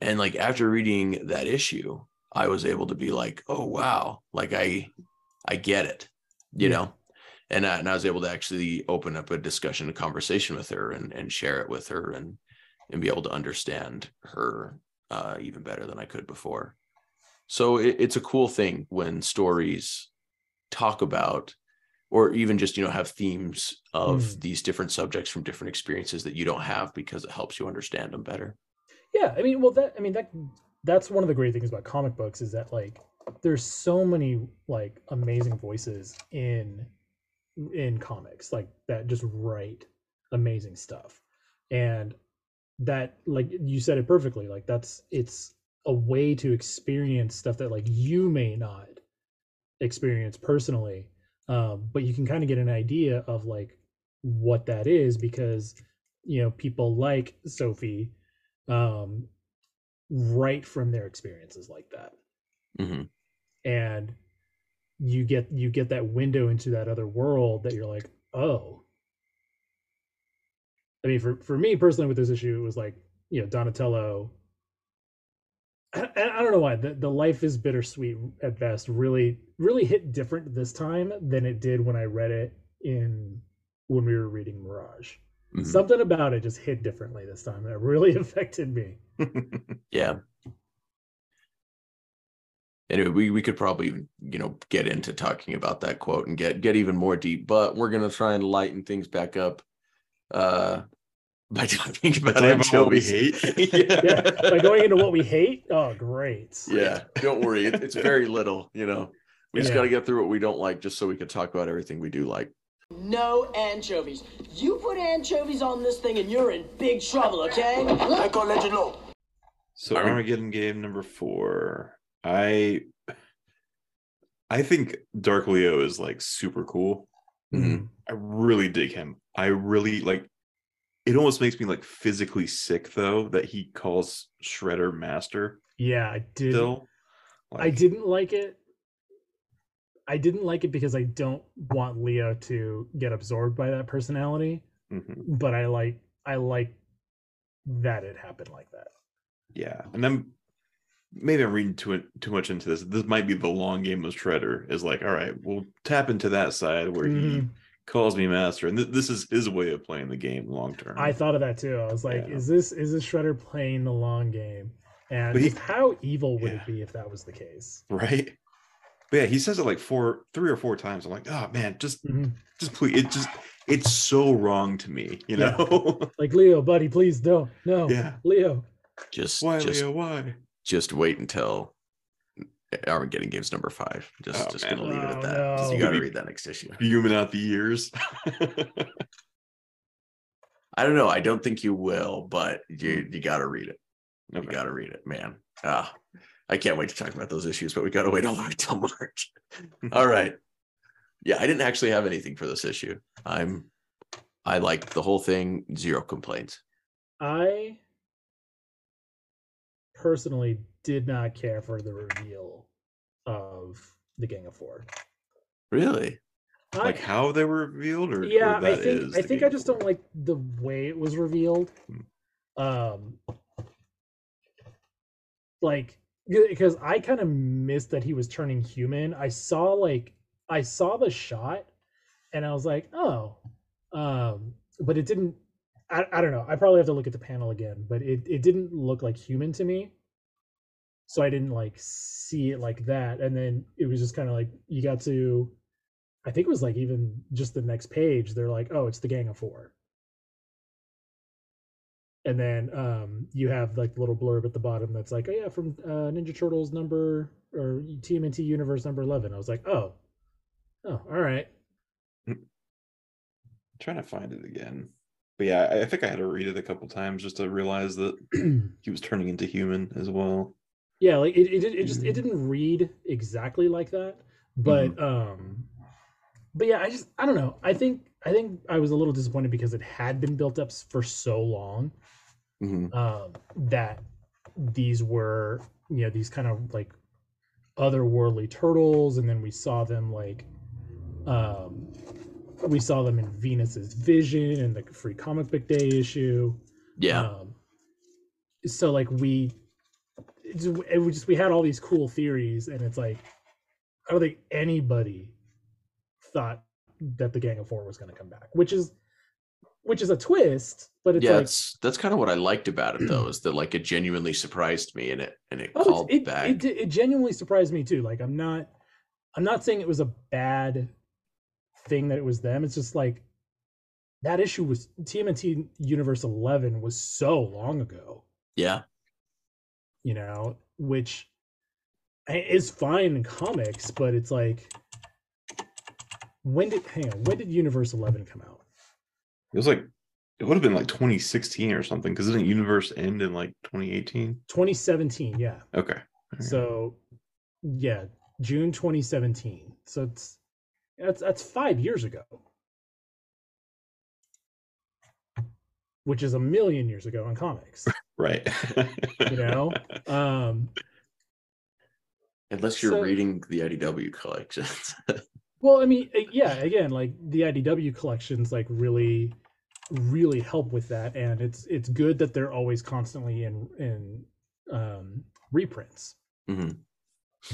and like after reading that issue i was able to be like oh wow like i i get it you Yeah. know and I, and I was able to actually open up a discussion a conversation with her and and share it with her and and be able to understand her uh even better than i could before so it, it's a cool thing when stories talk about or even just you know have themes of Mm. these different subjects from different experiences that you don't have because it helps you understand them better Yeah, I mean, well, that I mean that that's one of the great things about comic books is that like there's so many like amazing voices in in comics like that just write amazing stuff and that like you said it perfectly like that's it's a way to experience stuff that like you may not experience personally um but you can kind of get an idea of like what that is because you know people like sophie um right from their experiences like that Mhm. and you get you get that window into that other world that you're like oh. I mean for for me personally with this issue it was like you know donatello. (clears throat) I, I don't know why the, the life is bittersweet at best really really hit different this time than it did when i read it in when we were reading mirage. Mhm. something about it just hit differently this time it really (laughs) affected me. (laughs) Yeah anyway we, we could probably you know get into talking about that quote and get get even more deep but we're gonna try and lighten things back up uh (laughs) by talking about Talking about what we anchovies. hate. (laughs) yeah by going into what we hate oh great yeah don't worry it, it's very little you know we just got to get through what we don't like just so we could talk about everything we do like No anchovies. You put anchovies on this thing and you're in big trouble, okay? Echo Legend Low. So Are we- Armageddon game number four. I I think Dark Leo is like super cool. Mhm. I really dig him. I really like it almost makes me like physically sick though that he calls Shredder master yeah i did still. Like, I didn't like it. I didn't like it because I don't want Leo to get absorbed by that personality, mhm. but I like I like that it happened like that. Yeah. And I'm maybe I'm reading too too much into this. This might be the long game of Shredder. Is like, all right, we'll tap into that side where he Mhm. calls me master, and th- this is his way of playing the game long term. I thought of that too. I was like, Yeah. is this is this Shredder playing the long game? And he- how evil would Yeah. it be if that was the case? right. But yeah, he says it like four, three or four times. I'm like, oh man, just, Mhm. just please. It just, it's so wrong to me, you Yeah. know? (laughs) Like Leo, buddy, please don't. No, yeah. Leo. just Why, just Leo? Why? Just wait until Armageddon games number five. Just Oh, just man. gonna leave it Oh, at that. You no. got to read that next issue. Fuming out the years. (laughs) I don't know. I don't think you will, but you you got to read it. You got to read it, man. Ah, I can't wait to talk about those issues, but we got to wait all the way till March. (laughs) all right. Yeah, I didn't actually have anything for this issue. I'm, I like the whole thing. Zero complaints. I personally did not care for the reveal of the Gang of Four. Really? I, like how they were revealed, or or yeah, I think I think I just don't like the way it was revealed. Hmm. Um, like because I kind of missed that he was turning human. I saw like I saw the shot, and I was like, oh, um, but it didn't. I, I don't know. I probably have to look at the panel again, but it it didn't look like human to me. So I didn't like see it like that, and then it was just kind of like you got to. I think it was like even just the next page. They're like, "Oh, it's the Gang of Four. And then um, you have like the little blurb at the bottom that's like, "Oh yeah, from uh, Ninja Turtles number or TMNT Universe number 11." I was like, "Oh, oh, all right." trying to find it again. But yeah, I, I think I had to read it a couple times just to realize that (clears throat) he was turning into human as well. yeah, like it, it, it just it didn't read exactly like that, but um, but yeah, I just I don't know. I think I think I was a little disappointed because it had been built up for so long Mhm. um, that these were you know these kind of like otherworldly turtles and then we saw them like um we saw them in Venus's Vision and the Free Comic Book Day issue. Yeah. Um, so like we, it's, it was just we had all these cool theories, and it's like I don't think anybody thought that the Gang of Four was going to come back, which is which is a twist, but it's yeah, like that's that's kind of what I liked about it though, is that like it genuinely surprised me and it and it oh, called it's- it, back. it it genuinely surprised me too. Like I'm not I'm not saying it was a bad thing that it was them. It's just like that issue was TMNT Universe 11 was so long ago. yeah. you know, which is fine in comics, but it's like when did hang on, when did Universe 11 come out? It was like it would have been like 2016 or something because didn't Universe end in like 2018? 2017, yeah. Okay. So yeah, June 2017. So it's that's that's 5 years ago. Which is a million years ago in comics, (laughs) right. you know? Um Unless you're So- reading the IDW collections. (laughs) Well, I mean, yeah, again, like the IDW collections, like really, really help with that, and it's it's good that they're always constantly in in um, reprints. Mhm.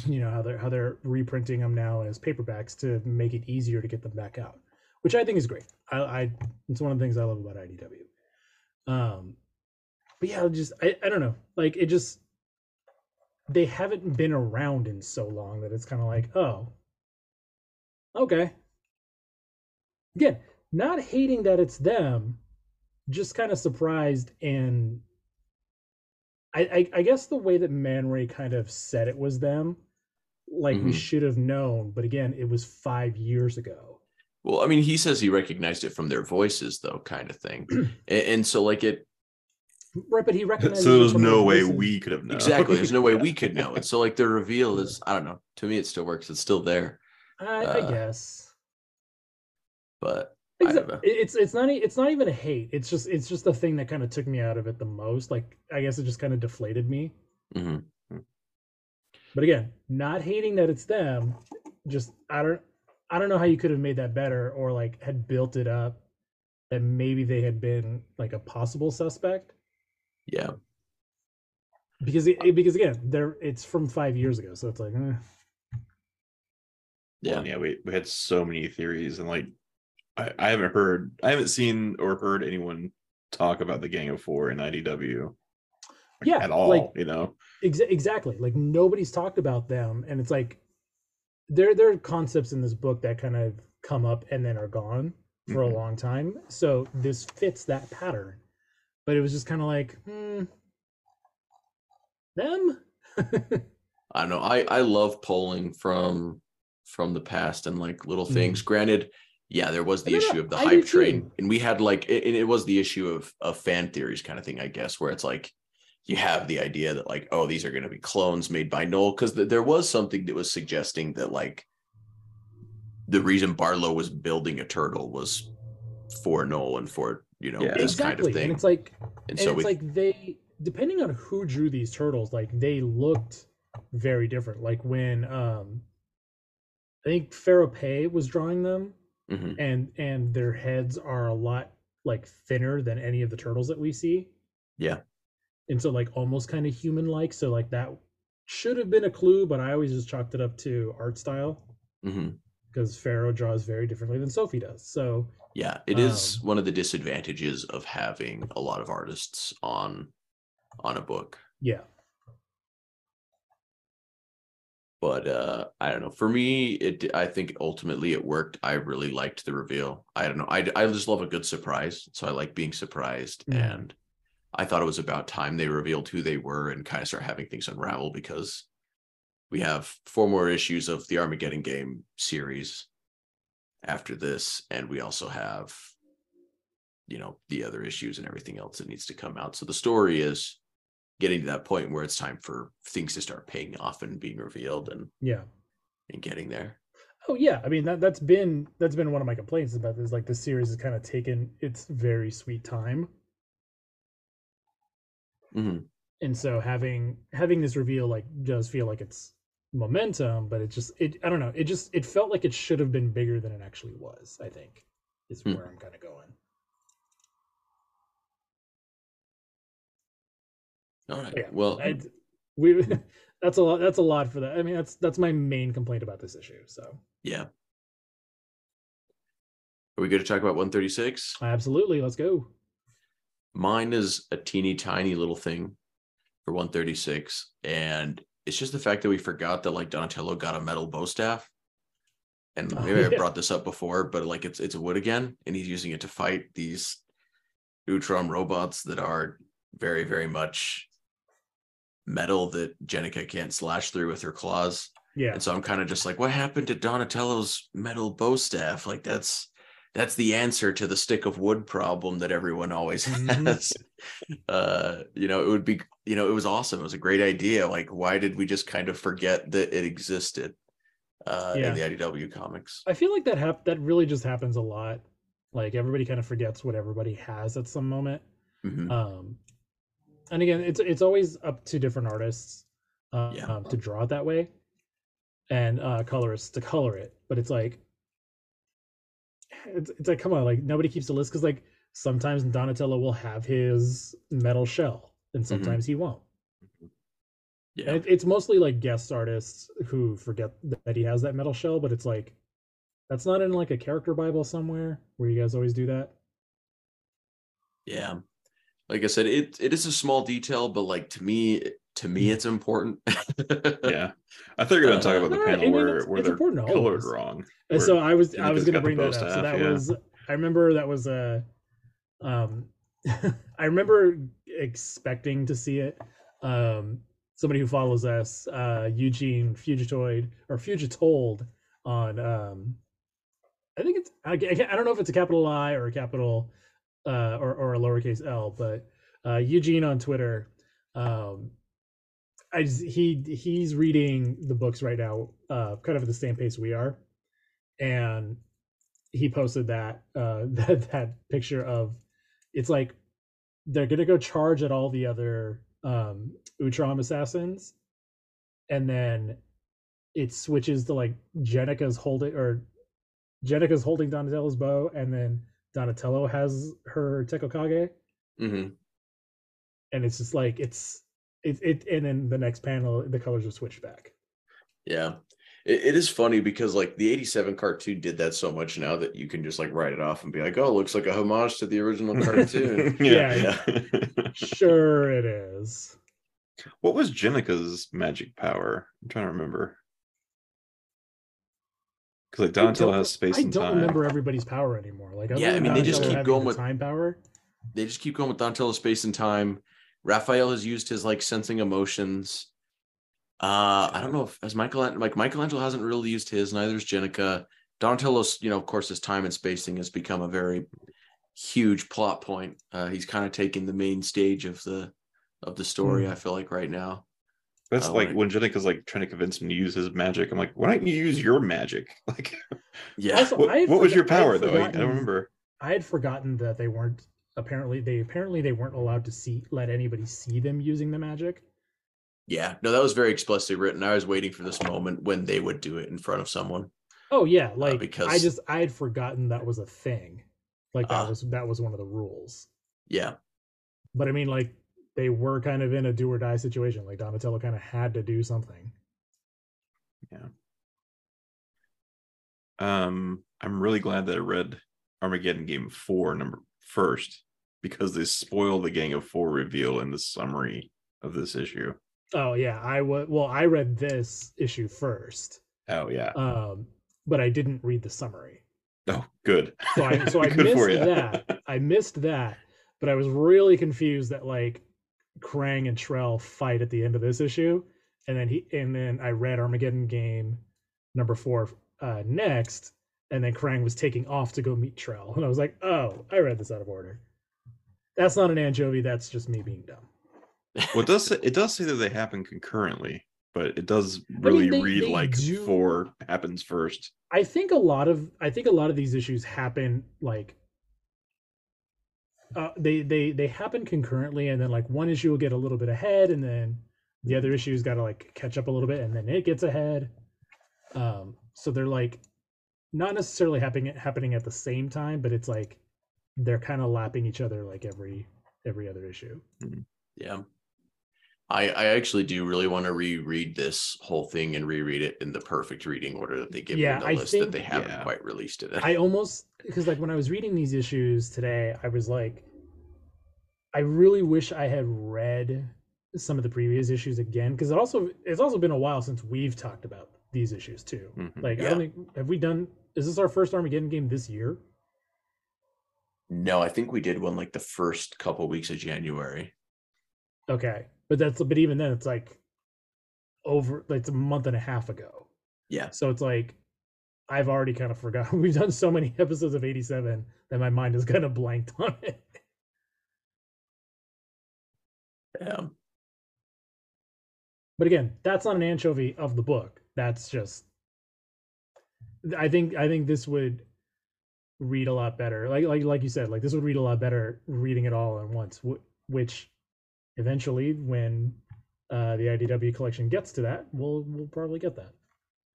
You know how they're how they're reprinting them now as paperbacks to make it easier to get them back out, which I think is great. I, I it's one of the things I love about IDW. Um, but yeah, just I, I don't know, like it just they haven't been around in so long that it's kind of like oh okay again not hating that it's them just kind of surprised and I, I i guess the way that man ray kind of said it was them like we Mhm. should have known but again it was five years ago well, I mean, he says he recognized it from their voices, though, kind of thing. (clears throat) and, and so, like, it right but he recognized so there's from no way voices. we could have known. exactly, there's no way (laughs) we could know it. So, like, the reveal is, I don't know. To me, it still works. It's still there, I, uh, I guess but I don't Exa- know. It's it's not e- it's not even a hate. It's just it's just the thing that kind of took me out of it the most. Like I guess it just kind of deflated me. mhm. But again, not hating that it's them. Just I don't I don't know how you could have made that better or like had built it up that maybe they had been like a possible suspect yeah. because it, it- because again they're it's from five years ago so it's like eh. Yeah. Well, yeah, we, we had so many theories, and like, I, I haven't heard, I haven't seen or heard anyone talk about the Gang of Four in IDW, like, Yeah, at all. like- you know, Exa- exactly. Like nobody's talked about them, and it's like there there are concepts in this book that kind of come up and then are gone for Mhm. a long time. So this fits that pattern. But it was just kind of like, hmm, them. (laughs) I don't know. I I love polling from from the past and like little things. Granted, yeah, there was the No, no, issue of the I hype train, too. and we had like it, it was the issue of of fan theories kind of thing, I guess, where it's like you have the idea that like oh these are going to be clones made by Noel because th- there was something that was suggesting that like the reason Barlow was building a turtle was for Noel and for you know Yeah. this exactly. kind of thing, And it's like and and so it's we like they depending on who drew these turtles like they looked very different like when um i think Fero Pe was drawing them Mhm. and and their heads are a lot like thinner than any of the turtles that we see yeah and so like almost kind of human like so like that should have been a clue but i always just chalked it up to art style hmm because Fero draws very differently than sophie does so Yeah, it is Um, one of the disadvantages of having a lot of artists on on a book. yeah But uh I don't know. For me, it I think ultimately it worked. I really liked the reveal. I don't know. I I just love a good surprise. So I like being surprised Mhm. and I thought it was about time they revealed who they were and kind of start having things unravel because we have four more issues of the Armageddon game series after this and we also have you know the other issues and everything else that needs to come out so the story is getting to that point where it's time for things to start paying off and being revealed and yeah and getting there Oh yeah, I mean that that's been that's been one of my complaints about this. Like this series has kind of taken its very sweet time, Mhm. and so having having this reveal like does feel like it's momentum, but it just it I don't know it just it felt like it should have been bigger than it actually was. I think. is Hmm. where I'm kind of going. All right. Yeah, Well, I, we (laughs) that's a lot. That's a lot for that. I mean, that's that's my main complaint about this issue. So yeah. Are we good to talk about 136? absolutely, let's go. Mine is a teeny tiny little thing for 136. And it's just the fact that we forgot that like Donatello got a metal bow staff. And Oh, maybe I brought this up before, but like it's it's wood again, and he's using it to fight these Utrom robots that are very, very much metal that Jennika can't slash through with her claws. Yeah, And so I'm kind of just like, what happened to Donatello's metal bow staff? Like that's that's the answer to the stick of wood problem that everyone always (laughs) Mhm. has. uh, you know, it would be, you know, it was awesome. It was a great idea. Like, why did we just kind of forget that it existed uh Yeah. in the IDW comics? I feel like that hap- that really just happens a lot. Like everybody kind of forgets what everybody has at some moment. Mhm. Um, and again, it's it's always up to different artists uh, Yeah. um, to draw it that way, and uh, colorists to color it. But it's like, it's, it's like, come on, like nobody keeps a list because like sometimes Donatello will have his metal shell, and sometimes he won't. yeah. And it, it's mostly like guest artists who forget that he has that metal shell, but it's like that's not in like a character bible somewhere where you guys always do that. Yeah. Like I said, it it is a small detail, but like to me, to me, it's important. (laughs) Yeah, I thought you were going to talk Uh, about the no, I panel mean, where it's- where it's they're important to all of colored wrong. And where so I was I was going to bring that up. So that yeah. was I remember that was a um (laughs) I remember expecting to see it. Um somebody who follows us, uh Eugene Fugitoid or Fugitold on um I think it's I, I I don't know if it's a capital I or a capital uh or or a lowercase l, but uh Eugene on Twitter um I just, he he's reading the books right now, uh, kind of at the same pace we are, and he posted that uh, (laughs) that that picture of it's like they're gonna go charge at all the other um, Utrom assassins, and then it switches to like Jennika's holding or Jennika's holding Donatello's bow, and then Donatello has her tekko-kagi, Mhm. and it's just like it's it, it and then the next panel the colors are switched back. Yeah. It, it is funny because like the 87 cartoon did that so much now that you can just like write it off and be like, oh, it looks like a homage to the original (laughs) cartoon. Yeah, (laughs) yeah. Sure, it is. what was Jennika's magic power? I'm trying to remember. Because like Donatello don't- has space I and don't time. remember everybody's power anymore. Like, Yeah, I than mean, they just keep going with- time power. they just keep going with Donatello space and time. Raphael has used his like sensing emotions. Uh, I don't know if as Michael like Michelangelo hasn't really used his, neither is Jennika. Donatello's, you know, of course, his time and spacing has become a very huge plot point. Uh, he's kind of taking the main stage of the of the story, Hmm. I feel like right now. That's Oh, like like- when Jennika's like trying to convince him to use his magic. I'm like, why don't you use your magic? (laughs) Like, Yeah. Also, what, I had what was forgot- your I power though? I, I don't remember. I had forgotten that they weren't apparently they apparently they weren't allowed to see let anybody see them using the magic. Yeah. No, that was very explicitly written. I was waiting for this moment when they would do it in front of someone. Oh yeah, like I because- just I had forgotten that was a thing. Like that Ah. was that was one of the rules. Yeah. But I mean, like they were kind of in a do or die situation. Like Donatello kind of had to do something. Yeah. Um, I'm really glad that I read Armageddon Game Four number first because they spoil the Gang of Four reveal in the summary of this issue. Oh yeah, I was well. I read this issue first, Oh yeah. um, but I didn't read the summary. oh, good. So I so I (laughs) missed that. I missed that, but I was really confused that like Krang and Trell fight at the end of this issue, and then he and then I read Armageddon Game number four uh, next, and then Krang was taking off to go meet Trell, and I was like, oh, I read this out of order. That's not an anchovy. That's just me being dumb. well, it does say, it does say that they happen concurrently, but it does really they- read they like do- four happens first. I think a lot of I think a lot of these issues happen like uh, they they they happen concurrently, and then like one issue will get a little bit ahead, and then the other issue's got to like catch up a little bit, and then it gets ahead. Um, so they're like not necessarily happening happening at the same time, but it's like they're kind of lapping each other like every every other issue. Yeah. I, I actually do really want to reread this whole thing and reread it in the perfect reading order that they give Yeah, me in the I list that they haven't Yeah. quite released it. I almost because like when I was reading these issues today, I was like, I really wish I had read some of the previous issues again because it also it's also been a while since we've talked about these issues too. Mhm. Like I don't think have we done is this our first Armageddon game this year? no, I think we did one like the first couple weeks of January. Okay. But that's but even then it's like over like it's a month and a half ago. Yeah. So it's like I've already kind of forgotten. (laughs) We've done so many episodes of 87 that my mind is kind of blanked on it. Yeah. But again, that's not an anchovy of the book. That's just I think I think this would read a lot better. Like like like you said, like this would read a lot better reading it all at once, which eventually when uh the IDW collection gets to that, we'll we'll probably get that.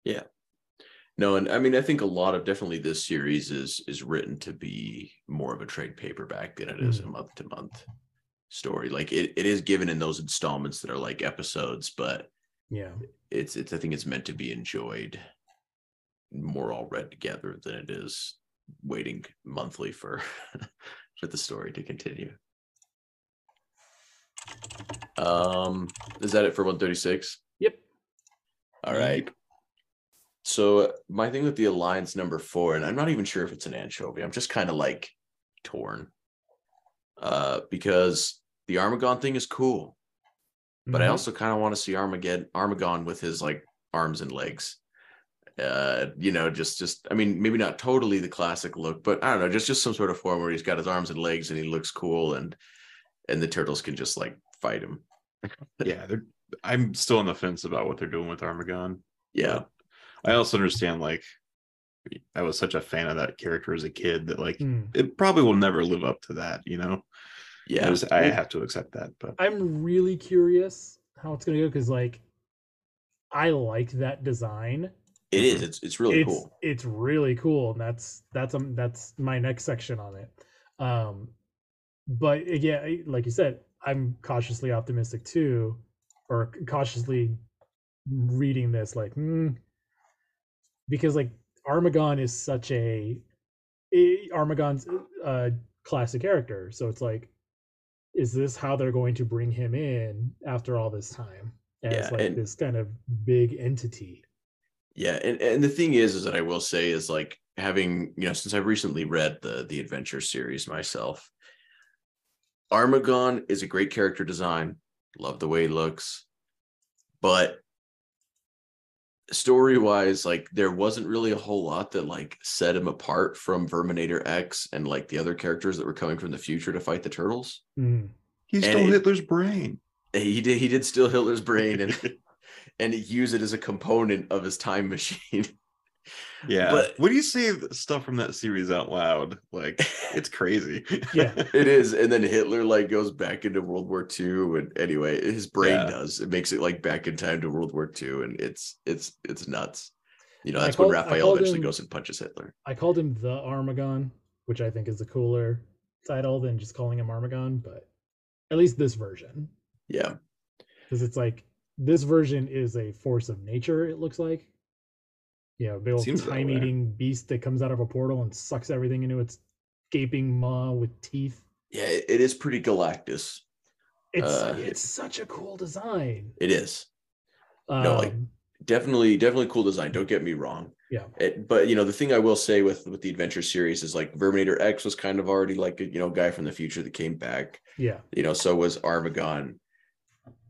Yeah. No, and I mean I think a lot of definitely this series is is written to be more of a trade paperback than it is a Mhm. month to month story. Like it, it is given in those installments that are like episodes, but Yeah. it's it's I think it's meant to be enjoyed more all read together than it is waiting monthly for (laughs) for the story to continue. Um is that it for 136? Yep. All right. So my thing with the alliance number four, and I'm not even sure if it's an anchovy. I'm just kind of like torn. Uh, because the Armagon thing is cool, but I Mhm. also kind of want to see Armageddon Armagon with his like arms and legs. Uh, you know, just just I mean, maybe not totally the classic look, but I don't know, just just some sort of form where he's got his arms and legs and he looks cool and and the turtles can just like fight him. (laughs) yeah, they're, I'm still on the fence about what they're doing with Armagon. Yeah. I also understand like I was such a fan of that character as a kid that like Mm. it probably will never live up to that, you know. I, Yeah. just- I have to accept that, but I'm really curious how it's gonna go because like I like that design. It is. It's it's really it's cool. it's really cool, and that's that's um that's my next section on it. Um, but again, like you said, I'm cautiously optimistic too, or cautiously reading this like hmm, because like Armagon is such a Armagon's a classic character, so it's like, is this how they're going to bring him in after all this time as Yeah, like and- this kind of big entity? Yeah, and, and the thing is, is that I will say is like having you know since I've recently read the the adventure series myself, Armagon is a great character design. Love the way he looks, but story wise, like there wasn't really a whole lot that like set him apart from Verminator X and like the other characters that were coming from the future to fight the turtles. Mm. he And stole it- Hitler's brain. He did he did steal Hitler's brain and (laughs) and use it as a component of his time machine. (laughs) Yeah. But- when you say stuff from that series out loud, like it's crazy. (laughs) Yeah. (laughs) It is, and then Hitler like goes back into World War II, and anyway, his brain Yeah. does. It makes it like back in time to World War II, and it's it's it's nuts. You know, that's called- when Raphael eventually him- goes and punches Hitler. I called him the Armagon, which I think is a cooler title than just calling him Armagon, but at least this version. Yeah, Because it's like this version is a force of nature, it looks like. You know, big old Seems time eating beast that comes out of a portal and sucks everything into its gaping maw with teeth. yeah, it, it is pretty Galactus. It's Uh, it's such a cool design. It is Um, No, like- definitely definitely cool design. Don't get me wrong. Yeah. It, but you know, the thing I will say with with the adventure series is like Verminator X was kind of already like a you know guy from the future that came back. yeah, you know so was armagon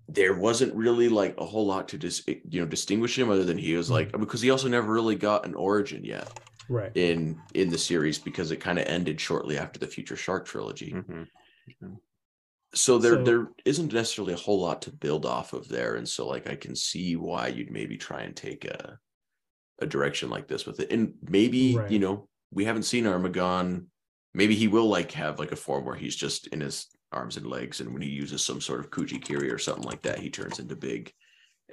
there wasn't really like a whole lot to dis- eh, you know distinguish him other than he was like mm-hmm. because he also never really got an origin yet right. in in the series because it kind of ended shortly after the future shark trilogy Mhm. so there So- there isn't necessarily a whole lot to build off of there and so like i can see why you'd maybe try and take a a direction like this with it and maybe Right. you know we haven't seen armagon maybe he will like have like a form where he's just in his arms and legs and when he uses some sort of kujikiri or something like that he turns into big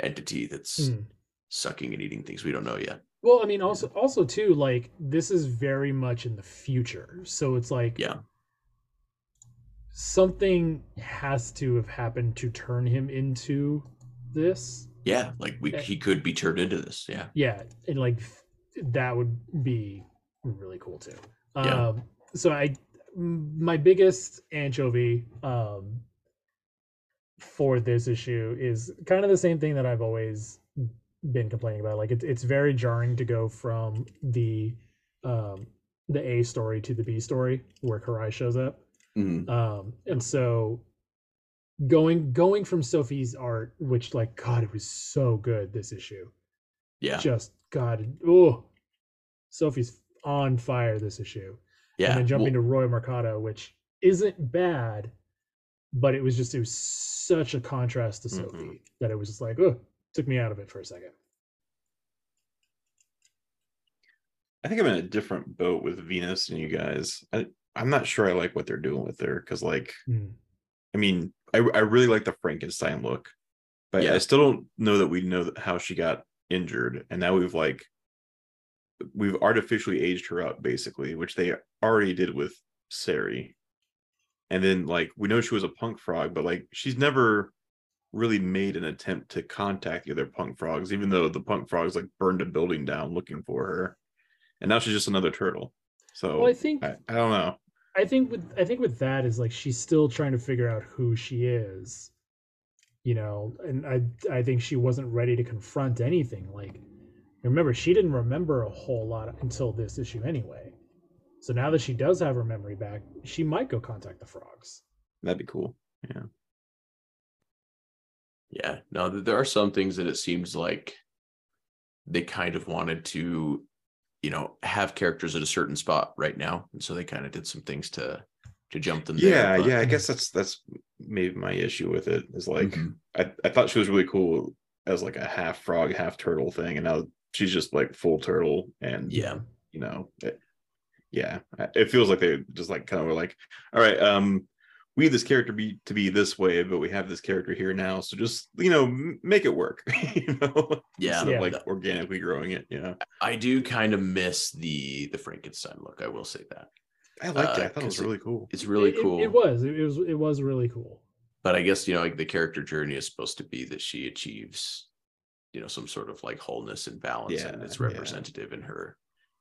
entity that's Hmm. sucking and eating things we don't know yet Well, I mean, also, also too, like this is very much in the future, so it's like, Yeah. something has to have happened to turn him into this. Yeah, like we Eh. he could be turned into this. Yeah. Yeah, and like that would be really cool too. Yeah. Um, so I, my biggest anchovy um, for this issue is kind of the same thing that I've always been complaining about. Like it's it's very jarring to go from the um, the A story to the B story where Karai shows up. Mhm. Um, and so going going from Sophie's art, which like God, it was so good this issue Yeah. just God, oh, Sophie's on fire this issue. Yeah. and then jumping well- to Roi Mercado, which isn't bad, but it was just it was such a contrast to. Sophie that it was just like, oh, took me out of it for a second. I think I'm in a different boat with Venus and you guys. I, I'm not sure I like what they're doing with her because, like, Hmm. I mean, I, I really like the Frankenstein look, but Yeah. I still don't know that we know how she got injured, and now we've like we've artificially aged her up basically, which they already did with Sari. And then like we know she was a punk frog, but like she's never really made an attempt to contact the other punk frogs, even though the punk frogs like burned a building down looking for her. And now she's just another turtle. So Well, I think I, I don't know. I think with I think with that is like she's still trying to figure out who she is, you know, and I I think she wasn't ready to confront anything. Like, remember, she didn't remember a whole lot until this issue anyway. So now that she does have her memory back, she might go contact the frogs. That'd be cool. Yeah. Yeah, no, th- there are some things that it seems like they kind of wanted to, you know, have characters at a certain spot right now, and so they kind of did some things to to jump them. there, Yeah, but- yeah. I guess that's that's maybe my issue with it is like Mhm. I, I thought she was really cool as like a half frog, half turtle thing, and now she's just like full turtle and yeah, you know it- yeah it feels like they just like kind of were like all right um we need this character be to be this way but we have this character here now so just you know make it work (laughs) you know yeah. Instead of, Yeah. like organically growing it you know I do kind of miss the the Frankenstein look. I will say that i liked it Uh, i thought it was 'cause really cool it's really It- it- cool. It, was. It, was. It was really cool. but I guess you know, like the character journey is supposed to be that she achieves, you know, some sort of like wholeness and balance, and Yeah, it's yeah. representative in her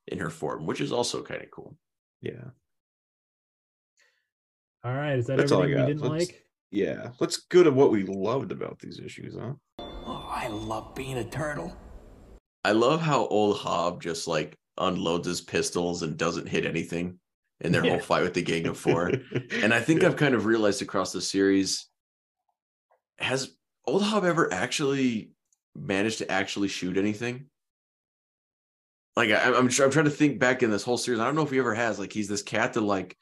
in her form, which is also kind of cool. yeah All right. Is that That's all I everything we didn't Let's- like? yeah let's go to what we loved about these issues huh Oh, I love being a turtle. I love how old Hob just like unloads his pistols and doesn't hit anything in their Yeah. whole fight with the Gang of Four. and I think (laughs) Yeah. I've kind of realized across the series has old Hob ever actually managed to actually shoot anything? Like I, I'm, I'm trying to think back in this whole series. I don't know if he ever has. Like he's this cat that like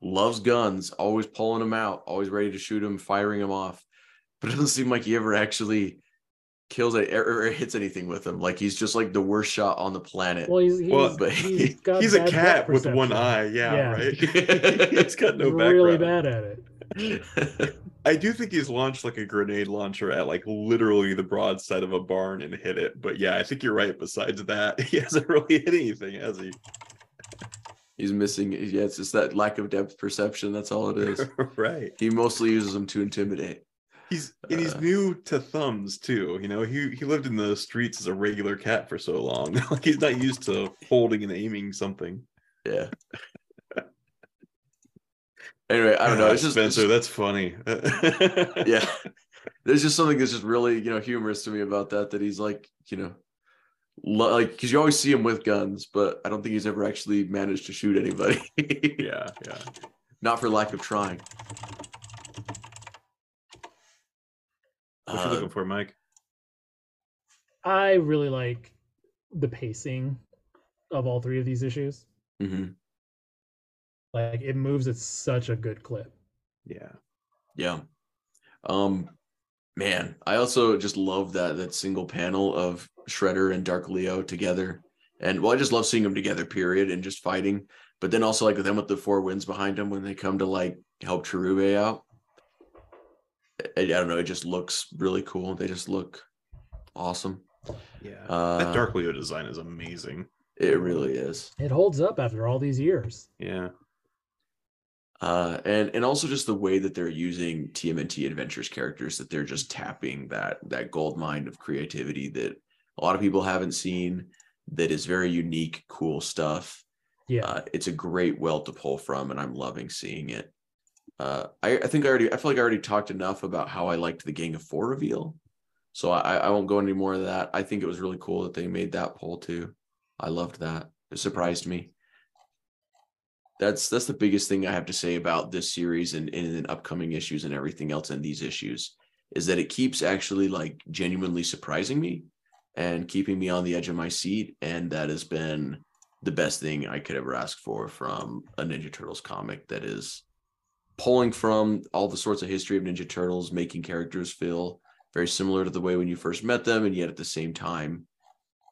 loves guns, always pulling them out, always ready to shoot him, firing him off. But it doesn't seem like he ever actually kills it or, or hits anything with him. Like he's just like the worst shot on the planet. Well, he's, he's, Well, but he's, got he's a cat with one eye yeah, Yeah. right (laughs) (laughs) he's got no He's background really bad at it. (laughs) I do think he's launched like a grenade launcher at like literally the broadside of a barn and hit it. But yeah, I think you're right. Besides that, (laughs) he hasn't really hit anything, has he? (laughs) he's missing. Yeah, it's just that lack of depth perception. That's all it is. (laughs) right. He mostly uses them to intimidate. He's and he's Uh. new to thumbs too. You know, he he lived in the streets as a regular cat for so long. like he's not used to holding and aiming something. Yeah. Anyway, I don't know. It's (laughs) just Spencer. it's- That's funny. (laughs) yeah. There's just something that's just really, you know, humorous to me about that. That he's like, you know, lo- like because you always see him with guns, but I don't think he's ever actually managed to shoot anybody. (laughs) yeah, yeah. Not for lack of trying. What you Uh, looking for, Mike? I really like the pacing of all three of these issues. mhm. Like it moves at such a good clip. Yeah. Yeah. Um man, I also just love that that single panel of Shredder and Dark Leo together. And well, I just love seeing them together, period, and just fighting. But then also like with them with the four winds behind them when they come to like help Cherubae out. I, I don't know, it just looks really cool. They just look awesome. Yeah. Uh, that Dark Leo design is amazing. It really is. It holds up after all these years. Yeah. Uh, and and also just the way that they're using TMNT Adventures characters that they're just tapping that that gold mine of creativity that a lot of people haven't seen that is very unique, cool stuff. Yeah. Uh, it's a great well to pull from, and I'm loving seeing it. Uh, I, I think I already I feel like I already talked enough about how I liked the Gang of Four reveal, so I, I won't go any more of that. I think it was really cool that they made that poll too. I loved that. It surprised me. That's that's the biggest thing I have to say about this series and in upcoming issues and everything else in these issues is that it keeps actually like genuinely surprising me and keeping me on the edge of my seat, and that has been the best thing I could ever ask for from a Ninja Turtles comic that is pulling from all the sorts of history of Ninja Turtles, making characters feel very similar to the way when you first met them, and yet at the same time,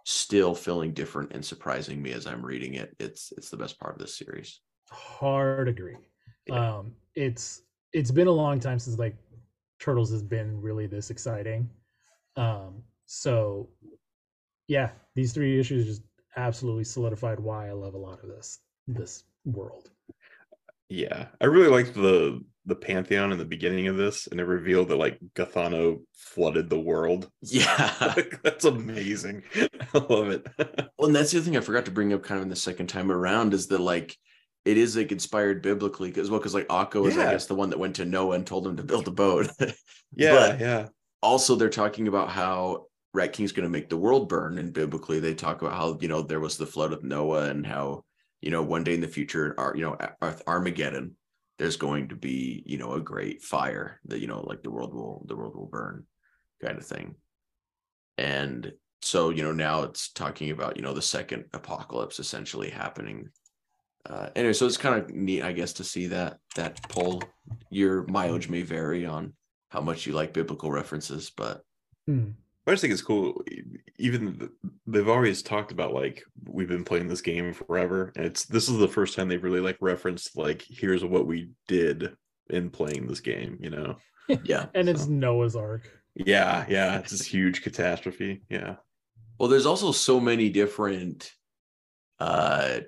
still feeling different and surprising me as I'm reading it. It's it's the best part of this series. Hard agree. Yeah. Um, it's it's been a long time since like Turtles has been really this exciting. Um, so yeah, these three issues just absolutely solidified why I love a lot of this this world. Yeah. I really liked the the pantheon in the beginning of this, and it revealed that like Gothano flooded the world. Yeah. (laughs) Like, that's amazing. (laughs) I love it. (laughs) Well, and that's the other thing I forgot to bring up kind of in the second time around is that like it is like inspired biblically as well because like Akko is I guess the one that went to Noah and told him to build a boat. (laughs) yeah, But- yeah. also they're talking about how Rat King's going to make the world burn, and biblically they talk about how you know there was the flood of Noah and how you know one day in the future, Ar- you know Ar- Armageddon, there's going to be you know a great fire that you know like the world will the world will burn, kind of thing, and so you know now it's talking about you know the second apocalypse essentially happening. Uh, anyway, so it's kind of neat, I guess, to see that that poll. Your mileage may vary on how much you like biblical references, but Hmm. I just think it's cool. Even th- they've always talked about like we've been playing this game forever, and it's this is the first time they've really like referenced like here's what we did in playing this game. You know? (laughs) yeah. And it's Noah's Ark. Yeah, yeah. It's this huge catastrophe. Yeah, well, there's also so many different uh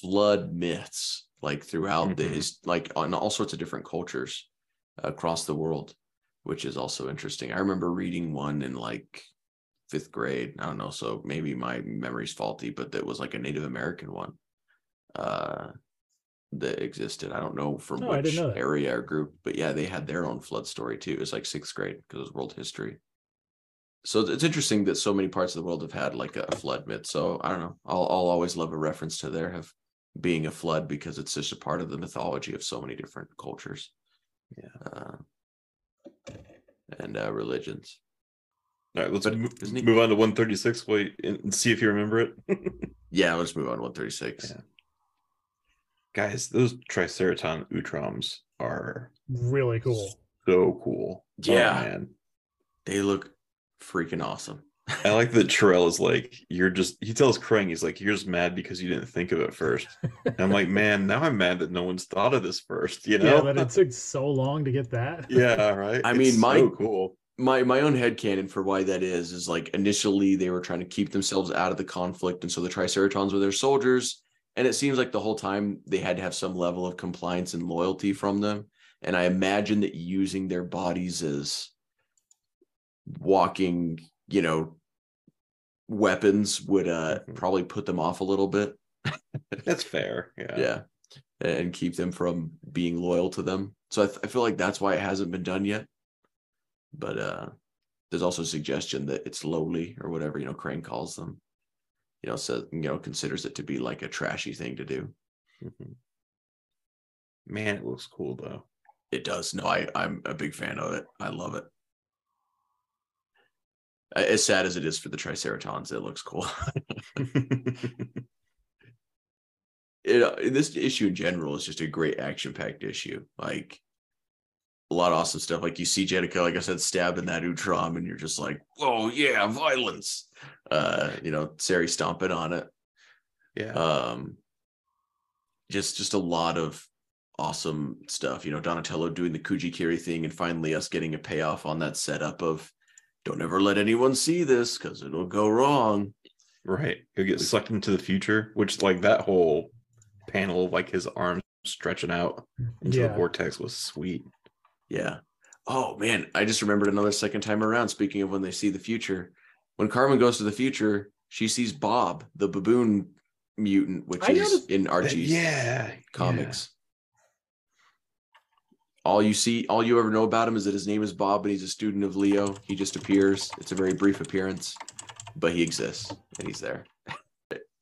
flood myths like throughout the Mhm. his like on all sorts of different cultures across the world, which is also interesting. I remember reading one in like fifth grade. I don't know, so maybe my memory's faulty, but that was like a Native American one. Uh that existed. I don't know from Oh, which know area or group, but yeah, they had their own flood story too. It was like sixth grade because it was world history. So it's interesting that so many parts of the world have had like a flood myth. So I don't know. I'll I'll always love a reference to there have being a flood because it's just a part of the mythology of so many different cultures. Yeah. Uh, and uh, religions. all right. Let's But mo- isn't he- move on to one thirty six. Wait and see if you remember it. (laughs) Yeah, let's move on. to 136. Yeah. Guys, those Triceraton Utroms are Really cool. so cool. Oh, Yeah. man. They look freaking awesome. I like that Trell is like, you're just, he tells Krang, he's like, you're just mad because you didn't think of it first. And I'm like, man, now I'm mad that no one's thought of this first, you know? Yeah, but it (laughs) took so long to get that. yeah, right. I It's mean, my- so cool. my my own headcanon for why that is is like initially they were trying to keep themselves out of the conflict and so the triceratons were their soldiers and it seems like the whole time they had to have some level of compliance and loyalty from them and i imagine that using their bodies as walking you know weapons would uh Mhm. probably put them off a little bit (laughs) That's fair. Yeah. yeah and keep them from being loyal to them so I, th- I feel like that's why it hasn't been done yet but uh there's also a suggestion that it's lowly or whatever you know Krang calls them you know so you know considers it to be like a trashy thing to do Mhm. Man, it looks cool though. it does no i i'm a big fan of it i love it as sad as it is for the triceratons it looks cool. (laughs) It uh, this issue in general is just a great action packed issue. Like a lot of awesome stuff. Like you see Jennika, like i said stabbed in that utrom and you're just like whoa yeah violence. Uh you know sari stomping on it. Yeah. um just just a lot of awesome stuff. You know donatello doing the kujikiri thing and finally us getting a payoff on that setup of don't ever let anyone see this because it'll go wrong. Right. He'll get sucked into the future, which like that whole panel, of, like his arms stretching out into the vortex was sweet. Yeah. Oh man, I just remembered another second time around. Speaking of when they see the future, when Carmen goes to the future, she sees Bob, the baboon mutant, which I is noticed- in Archie's yeah. comics. All you see, all you ever know about him is that his name is Bob and he's a student of Leo. He just appears. It's a very brief appearance, but he exists and he's there.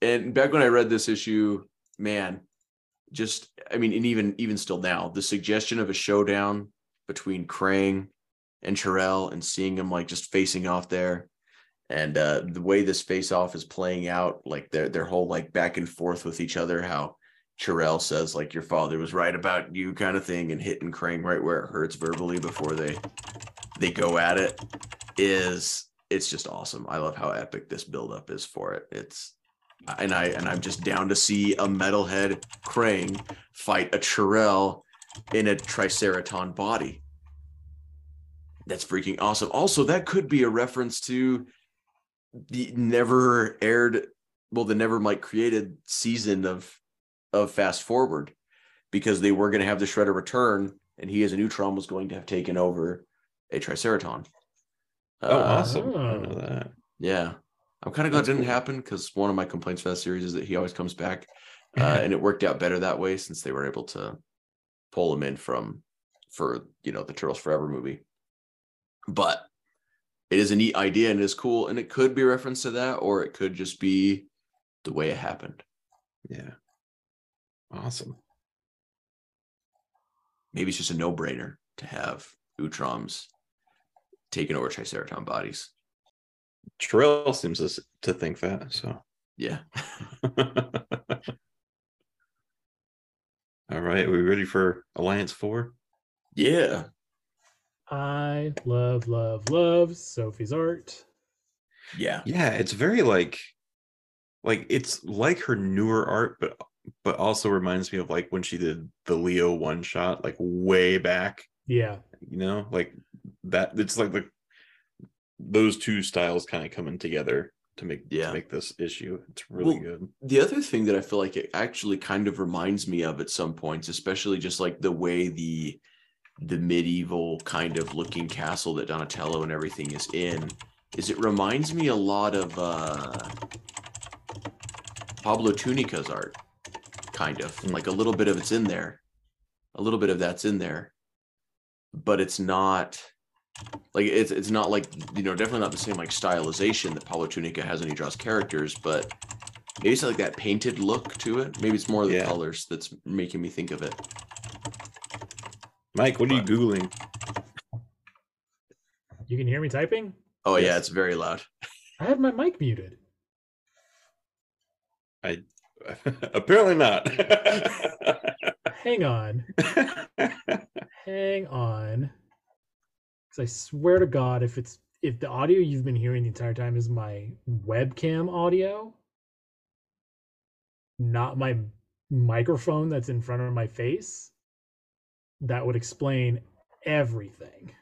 And back when I read this issue, man, just I mean, and even even still now, the suggestion of a showdown between Krang and Trell and seeing him like just facing off there. And uh the way this face off is playing out, like their their whole like back and forth with each other, how Trell says like your father was right about you kind of thing and hitting Krang right where it hurts verbally before they they go at it is it's just awesome. I love how epic this buildup is for it. It's and I and I'm just down to see a metalhead Krang fight a Trell in a Triceraton body. That's freaking awesome. Also, that could be a reference to the never aired, well, the never Mike created season of of Fast Forward, because they were going to have the Shredder return, and he as an Utrom was going to have taken over a Triceraton. Oh, Uh, awesome. I know that. yeah. I'm kind of glad it didn't cool. happen because one of my complaints for that series is that he always comes back. Uh, (laughs) and it worked out better that way since they were able to pull him in from for you know the Turtles Forever movie. But it is a neat idea and it is cool, and it could be a reference to that, or it could just be the way it happened. Yeah. Awesome. Maybe it's just a no-brainer to have Utroms taking over Triceraton bodies. Trell seems to, to think that. So. Yeah. (laughs) All right. Are we ready for Alliance 4? Yeah. I love, love, love Sophie's art. Yeah. Yeah, it's very like like it's like her newer art, but but also reminds me of like when she did the Leo one shot, like way back, Yeah. you know, like that it's like the those two styles kind of coming together to make Yeah. to make this issue. It's really Well, good. The other thing that I feel like it actually kind of reminds me of at some points, especially just like the way the the medieval kind of looking castle that Donatello and everything is in, is it reminds me a lot of uh Pablo Tunica's art, kind of Mm. like a little bit of it's in there, a little bit of that's in there, but it's not like it's it's not like you know definitely not the same like stylization that Pablo Tunica has when he draws characters, but maybe it's like that painted look to it. Maybe it's more the Yeah. colors that's making me think of it. Mike, what are you googling? You can hear me typing? Oh yeah, it's very loud. I have my mic muted. I (laughs) apparently not. (laughs) Hang on. (laughs) Hang on. Because I swear to God, if it's if the audio you've been hearing the entire time is my webcam audio, not my microphone that's in front of my face, that would explain everything.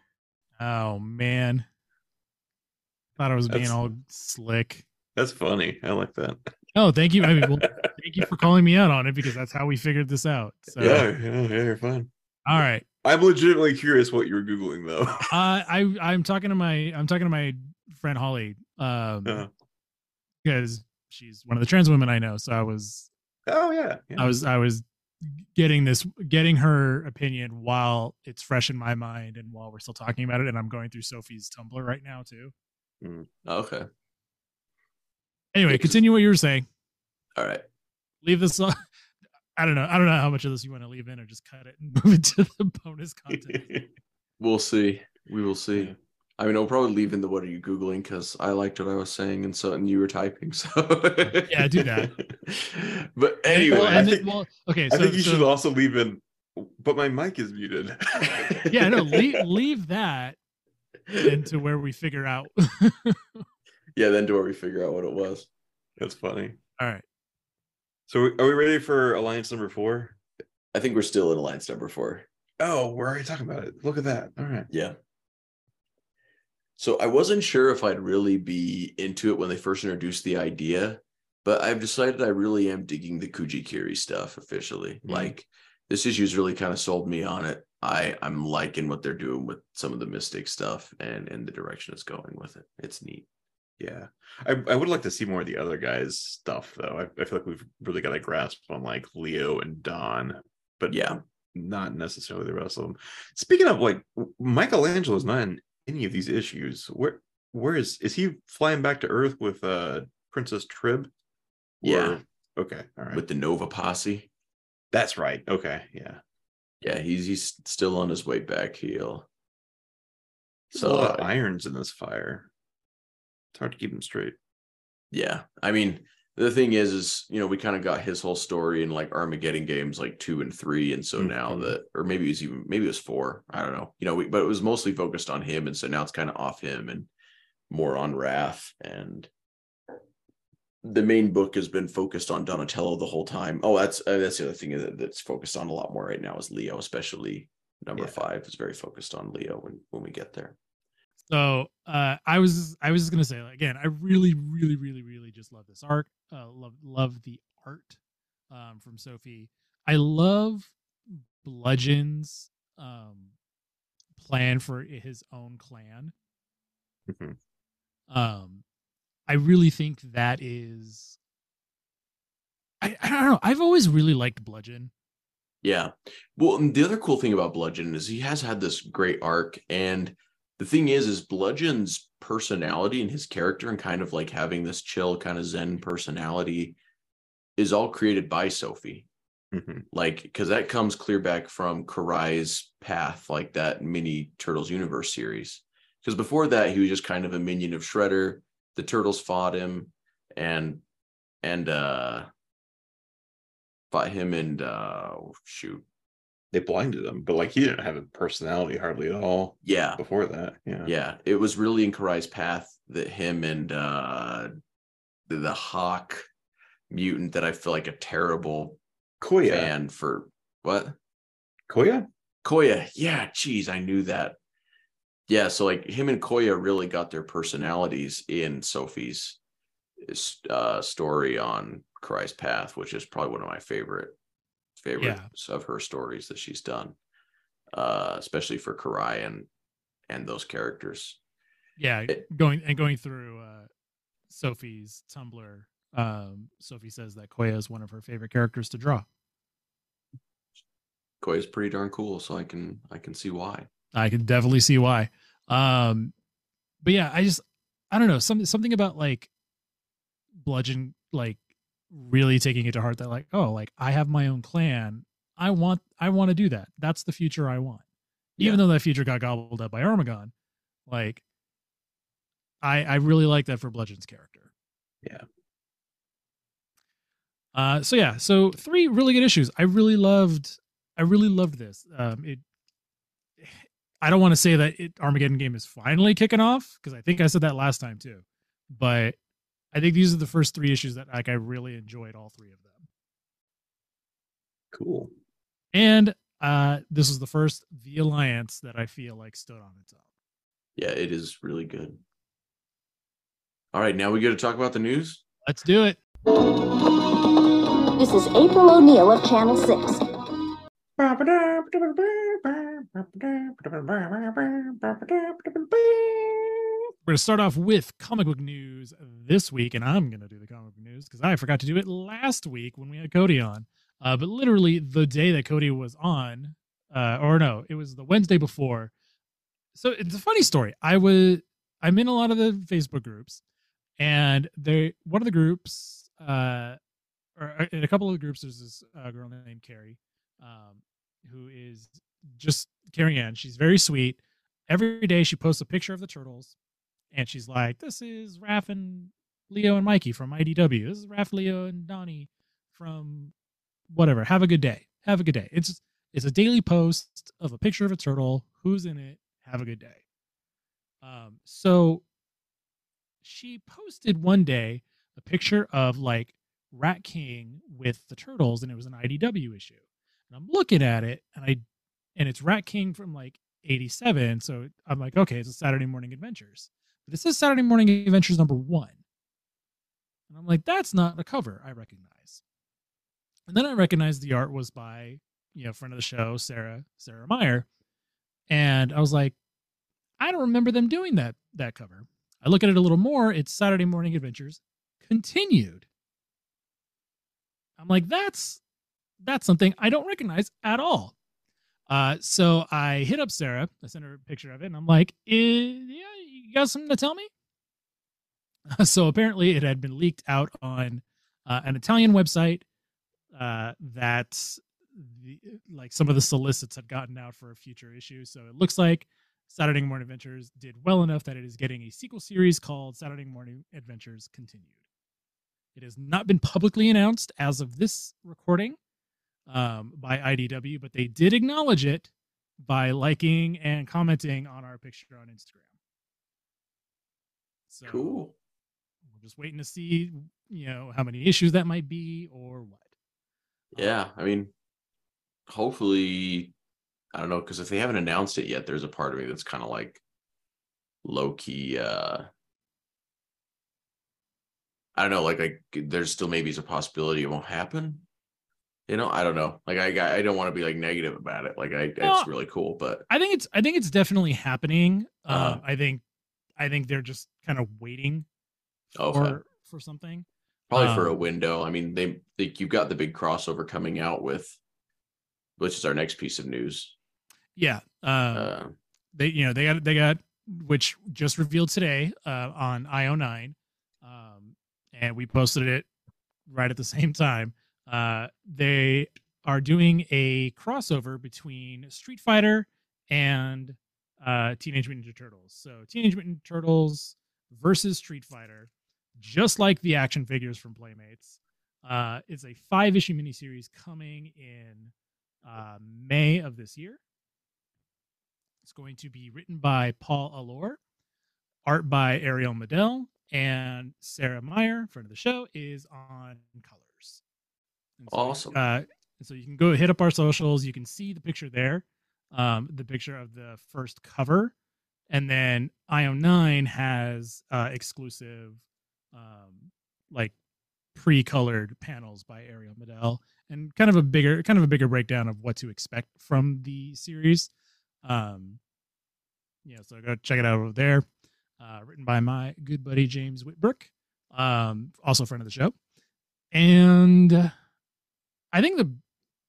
Oh man. Thought I was being all slick. That's funny. I like that. Oh, thank you. I mean, well, (laughs) thank you for calling me out on it because that's how we figured this out. So, Yeah, yeah, yeah, you're fine. all right. I'm legitimately curious what you were googling though. (laughs) Uh, I I'm talking to my I'm talking to my friend Holly um Uh, because she's one of the trans women I know. So I was oh yeah, yeah. I was I was getting this getting her opinion while it's fresh in my mind and while we're still talking about it and I'm going through Sophie's Tumblr right now too. Okay. Anyway, continue what you were saying. All right. Leave this on. (laughs) I don't know. I don't know how much of this you want to leave in or just cut it and (laughs) move it to the bonus content. (laughs) We'll see. We will see. Yeah. I mean, I'll probably leave in the what are you googling because I liked what I was saying and so and you were typing. So Yeah, do that. but anyway, well, I and then- think- well, okay. I So, think you so- should also leave in, but my mic is muted. yeah, no, leave, leave that into where we figure out. Yeah. Then to where we figure out what it was. That's funny. All right. So are we ready for alliance number four? I think we're still in alliance number four. Oh, we're already talking about it. Look at that. All right. Yeah. So I wasn't sure if I'd really be into it when they first introduced the idea, but I've decided I really am digging the Kujikiri stuff officially. Mhm. Like this issue's really kind of sold me on it. I I'm liking what they're doing with some of the Mystic stuff and and the direction it's going with it. It's neat. Yeah, I, I would like to see more of the other guys' stuff though. I, I feel like we've really got a grasp on like Leo and Don, but Yeah. not necessarily the rest of them. Speaking of like Michelangelo's not in any of these issues. Where where is is he flying back to Earth with uh Princess Trib? Yeah. Okay. All right. With the Nova Posse. That's right. Okay. Yeah. Yeah, he's he's still on his way back heel. There's a lot So of irons in this fire. It's hard to keep them straight. yeah, I mean the thing is, is you know we kind of got his whole story in like Armageddon games like two and three, and so now Mhm. that or maybe it was even maybe it was four, I don't know, you know, we, but it was mostly focused on him, and so now it's kind of off him and more on Raph, and the main book has been focused on Donatello the whole time. Oh, that's uh, that's the other thing that, that's focused on a lot more right now is Leo, especially number Yeah. five is very focused on Leo when when we get there. So uh, I was I was just gonna say again, I really, really, really, really just love this arc. Uh, love love the art um, from Sophie. I love Bludgeon's um, plan for his own clan. Mhm. Um, I really think that is. I, I don't know. I've always really liked Bludgeon. Yeah. Well, the other cool thing about Bludgeon is he has had this great arc. And the thing is, is Bludgeon's personality and his character and kind of like having this chill, kind of Zen personality is all created by Sophie. Mhm. Like, because that comes clear back from Karai's path, like that mini Turtles Universe series. Because before that, he was just kind of a minion of Shredder. The Turtles fought him and and uh fought him and uh shoot They blinded him, but like he didn't have a personality hardly at all yeah before that. Yeah. yeah it was really in karai's path that him and uh the, the hawk mutant that i feel like a terrible Koya. fan for what Koya? koya yeah geez i knew that yeah so like him and koya really got their personalities in sophie's uh story on karai's path which is probably one of my favorite favorites of her stories that she's done uh especially for karai and and those characters. Yeah It- going and going through uh sophie's tumblr um sophie says that koya is one of her favorite characters to draw. Koya's pretty darn cool, so I can I can see why. i can definitely see why. Um but yeah i just i don't know something something about like bludgeon like really taking it to heart that like oh like i have my own clan i want i want to do that that's the future i want even though that future got gobbled up by Armaggon like i i really like that for bludgeon's character Yeah. Uh, so yeah, so three really good issues. I really loved, I really loved this. Um, it, I don't want to say that it Armageddon game is finally kicking off because I think I said that last time too, but I think these are the first three issues that like I really enjoyed all three of them. Cool. And uh, this is the first The Alliance that I feel like stood on its own. Yeah, it is really good. All right, now we get to talk about the news. Let's do it. This is April O'Neil of Channel 6. We're going to start off with comic book news this week, and I'm going to do the comic book news because I forgot to do it last week when we had Cody on. Uh, but literally the day that Cody was on, uh, or no, it was the Wednesday before. So it's a funny story. I was I'm in a lot of the Facebook groups, and they one of the groups, uh, or uh, in a couple of groups, there's this uh, girl named Carrie, um, who is just Carrie Ann. She's very sweet. Every day she posts a picture of the turtles, and she's like, "This is Raph and Leo and Mikey from IDW. This is Raph, Leo, and Donnie from whatever. Have a good day. Have a good day." It's it's a daily post of a picture of a turtle. Who's in it? Have a good day. Um, so she posted one day a picture of like Rat King with the turtles, and it was an IDW issue. And I'm looking at it, and I and it's Rat King from like 87. So I'm like, okay, it's a Saturday Morning Adventures. But it says Saturday Morning Adventures number one. And I'm like, that's not a cover I recognize. And then I recognized the art was by, you know, friend of the show, Sarah, Sarah Myer. And I was like, I don't remember them doing that that cover. I look at it a little more, it's Saturday Morning Adventures continued. I'm like, that's that's something I don't recognize at all. Uh, so I hit up Sarah. I sent her a picture of it, and I'm like, "Yeah, you got something to tell me?" (laughs) so apparently, it had been leaked out on uh, an Italian website uh, that the, like some of the solicits had gotten out for a future issue. So it looks like Saturday Morning Adventures did well enough that it is getting a sequel series called Saturday Morning Adventures Continued. It has not been publicly announced as of this recording um, by IDW, but they did acknowledge it by liking and commenting on our picture on Instagram. So Cool. we're just waiting to see, you know, how many issues that might be or what. Yeah, I mean, hopefully, I don't know, because if they haven't announced it yet, there's a part of me that's kind of like low key. uh I don't know, like like there's still maybe a possibility it won't happen. You know, I don't know. Like I I don't want to be like negative about it. Like I, No. it's really cool, but I think it's I think it's definitely happening. Uh-huh. Um, I think I think they're just kind of waiting Okay. for for something. probably for a um, window. I mean, they, think you've got the big crossover coming out with, which is our next piece of news. Yeah. Um, Uh, they you know they got they got which just revealed today uh, on IO9, um, and we posted it right at the (laughs) same time. Uh, they are doing a crossover between Street Fighter and uh, Teenage Mutant Ninja Turtles. So Teenage Mutant Ninja Turtles versus Street Fighter, just like the action figures from Playmates. Uh, it's a five issue miniseries coming in uh, May of this year. It's going to be written by Paul Allor, art by Ariel Medel, and Sarah Myer, friend of the show, is on colors. And so, Awesome. Uh, so you can go hit up our socials. You can see the picture there, um, the picture of the first cover, and then IO9 has uh, exclusive, um, like pre-colored panels by Ariel Medel, and kind of a bigger, kind of a bigger breakdown of what to expect from the series. Um, yeah, so go check it out over there. Uh, written by my good buddy James Whitbrook, um, also a friend of the show. And uh, I think the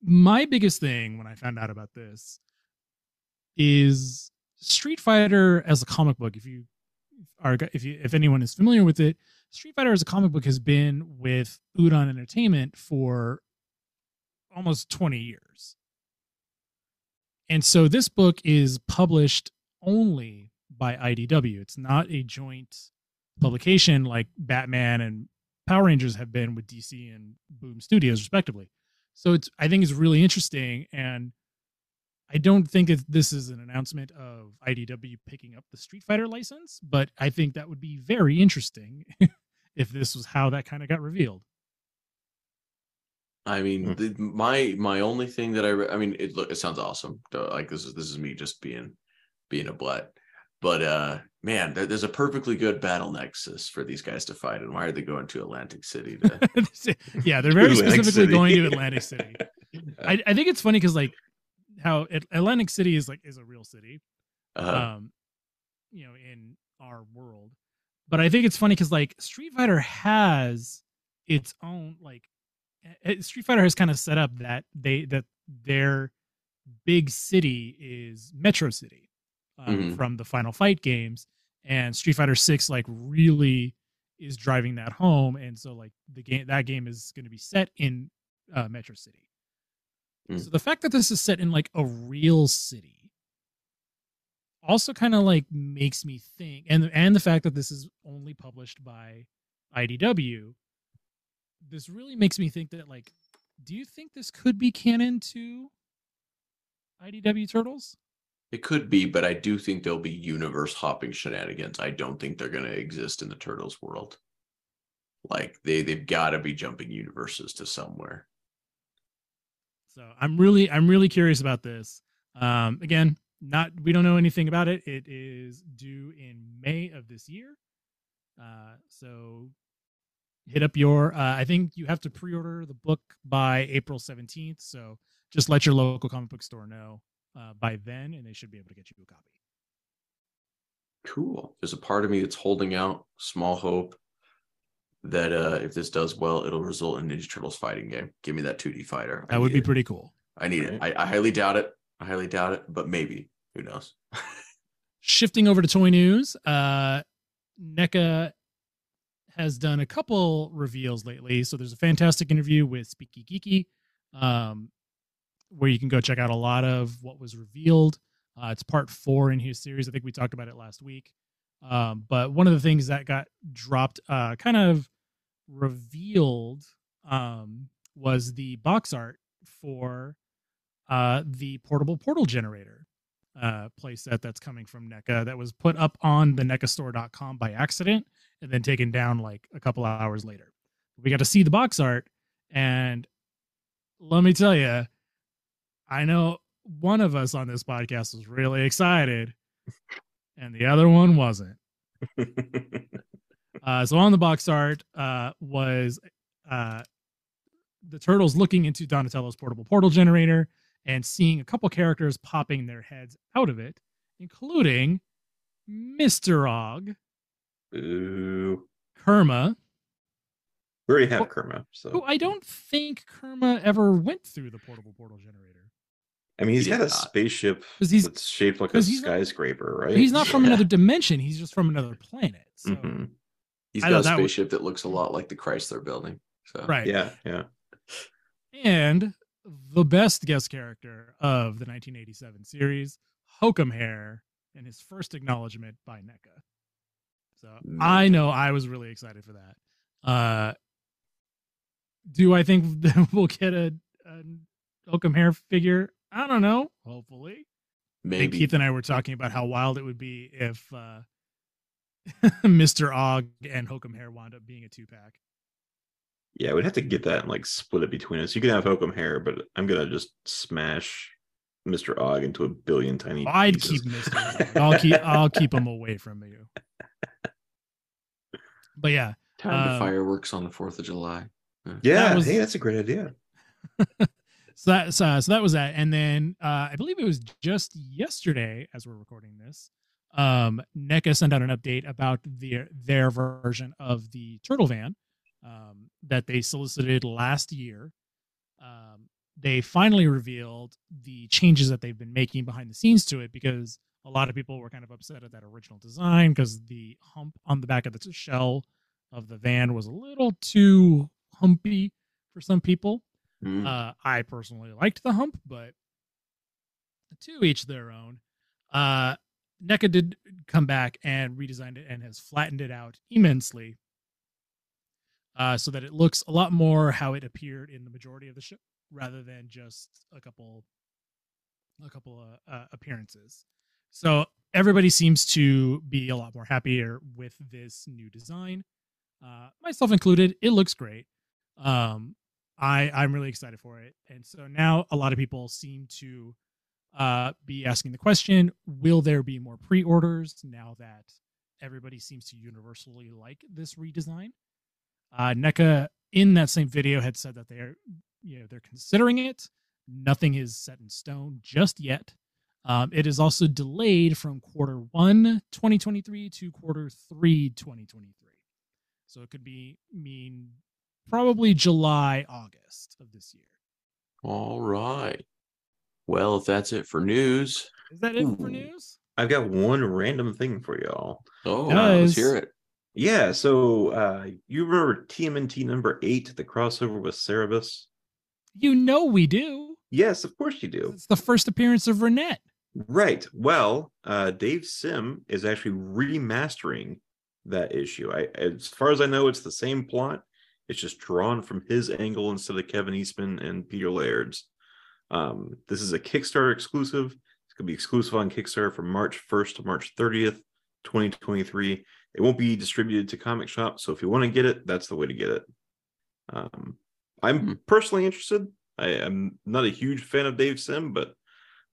my biggest thing when I found out about this is Street Fighter as a comic book. If you are, if you, if anyone is familiar with it, Street Fighter as a comic book has been with Udon Entertainment for almost 20 years. And so this book is published only by IDW. It's not a joint publication like Batman and Power Rangers have been with DC and Boom Studios, respectively. So it's I think it's really interesting, and I don't think that this is an announcement of IDW picking up the Street Fighter license, but I think that would be very interesting (laughs) if this was how that kind of got revealed. I mean, Hmm. the, my my only thing that I re- I mean, it look it sounds awesome. Like this is this is me just being being a butt. But uh man, there, there's a perfectly good battle nexus for these guys to fight. And why are they going to Atlantic City to (laughs) yeah, they're (laughs) very specifically going to (laughs) Atlantic City. I, I think it's funny because like how Atlantic City is like is a real city, uh, um, you know, in our world. But I think it's funny because like Street Fighter has its own like Street Fighter has kind of set up that they that their big city is Metro City um, Mhm. from the Final Fight games, and Street Fighter Six like really is driving that home, and so like the game that game is going to be set in uh, Metro City. Mm. So the fact that this is set in like a real city also kind of like makes me think and and the fact that this is only published by IDW this really makes me think that like do you think this could be canon to IDW Turtles? It could be, but I do think there'll be universe hopping shenanigans. I don't think they're gonna exist in the Turtles world. Like they they've got to be jumping universes to somewhere. So I'm really I'm really curious about this. Um again, not we don't know anything about it. It is due in May of this year. Uh, so hit up your. Uh, I think you have to pre-order the book by April seventeenth. So just let your local comic book store know uh, by then, and they should be able to get you a copy. Cool. There's a part of me that's holding out small hope that uh if this does well, it'll result in Ninja Turtles fighting game. Give me that 2D fighter. I That would be it. pretty cool. I need it. I, I highly doubt it. I highly doubt it, but maybe. Who knows? (laughs) Shifting over to toy news, uh, NECA has done a couple reveals lately. So there's a fantastic interview with Speaky Geeky, um, where you can go check out a lot of what was revealed. Uh, it's part four in his series. I think we talked about it last week. Um, but one of the things that got dropped, uh, kind of revealed, um, was the box art for uh, the portable portal generator uh, playset that's coming from NECA that was put up on the NECAstore.com by accident and then taken down like a couple hours later. We got to see the box art, and let me tell you, I know one of us on this podcast was really excited, and the other one wasn't. (laughs) Uh, so on the box art uh, was uh, the turtles looking into Donatello's portable portal generator and seeing a couple characters popping their heads out of it, including Mr. Og, Ooh. Kerma, We already have Kerma, so who I don't think Kerma ever went through the portable portal generator. I mean he's He got a not. spaceship 'Cause he's- that's shaped like a he's not- skyscraper, right? He's not from Yeah. another dimension. He's just from another planet. So, Mhm. He's I got know a that would- spaceship that looks a lot like the Chrysler building. So right. Yeah, yeah. And the best guest character of the 1987 series, Hokum Hare, and his first acknowledgement by NECA. So I know I was really excited for that. Uh, do I think that (laughs) we'll get a, a Hokum Hare figure? I don't know. Hopefully. I think maybe Keith and I were talking about how wild it would be if uh, (laughs) Mr. Og and Hokum Hare wound up being a two pack. Yeah, we'd have to get that and like split it between us. You can have Hokum Hare, but I'm gonna just smash Mr. Og into a billion tiny I'd pieces. keep Mr. Og. (laughs) I'll keep I'll keep him away from you. But yeah, time to um, fireworks on the Fourth of July. Yeah, that was- hey, that's a great idea. (laughs) so that so, so that was that, and then uh, I believe it was just yesterday as we're recording this. Um, NECA sent out an update about their their version of the Turtle Van um, that they solicited last year. Um, they finally revealed the changes that they've been making behind the scenes to it because a lot of people were kind of upset at that original design because the hump on the back of the shell of the van was a little too humpy for some people. Mm. Uh, I personally liked the hump, but to each their own. Uh, NECA did come back and redesigned it and has flattened it out immensely uh, so that it looks a lot more how it appeared in the majority of the show rather than just a couple a couple of uh, appearances. So everybody seems to be a lot more happier with this new design, uh, myself included. It looks great. Um, I I'm really excited for it, and so now a lot of people seem to uh, be asking the question: Will there be more pre-orders now that everybody seems to universally like this redesign? Uh, NECA in that same video had said that they're you know they're considering it. Nothing is set in stone just yet. Um, it is also delayed from quarter one 2023 to quarter three 2023. So it could be mean probably July, August of this year. All right. Well, if that's it for news, Is that it for news? I've got one random thing for y'all. oh, Guys. let's hear it. Yeah, so uh you remember TMNT number eight, the crossover with Cerebus? You know we do. Yes, of course you do. It's the first appearance of Renette. Right. Well, uh Dave Sim is actually remastering that issue. I as far as I know, it's the same plot. It's just drawn from his angle instead of Kevin Eastman and Peter Laird's. Um, this is a Kickstarter exclusive. It's gonna be exclusive on Kickstarter from March 1st to March 30th, 2023. It won't be distributed to comic shops, so if you want to get it, that's the way to get it. Um, I'm Hmm. personally interested. I am not a huge fan of Dave Sim, but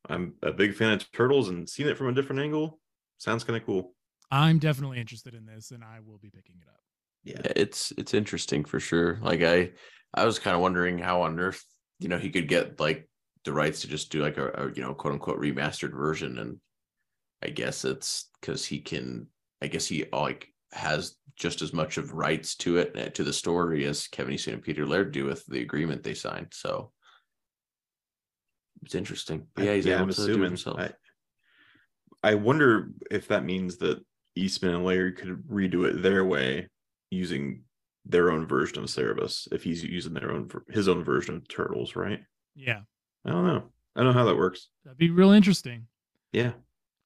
I'm a big fan of turtles and seeing it from a different angle sounds kind of cool. I'm definitely interested in this, and I will be picking it up. Yeah, it's it's interesting for sure. Like I I was kind of wondering how on earth, you know, he could get like the rights to just do like a, a you know, quote unquote remastered version. And I guess it's because he can I guess he like has just as much of rights to it uh, to the story as Kevin Eastman and Peter Laird do with the agreement they signed. So it's interesting. But yeah, he's yeah, able I'm to do it assuming. himself. I, I wonder if that means that Eastman and Laird could redo it their way using their own version of Cerebus if he's using their own his own version of Turtles, right? Yeah, I don't know. I don't know how that works. that'd be real interesting. Yeah.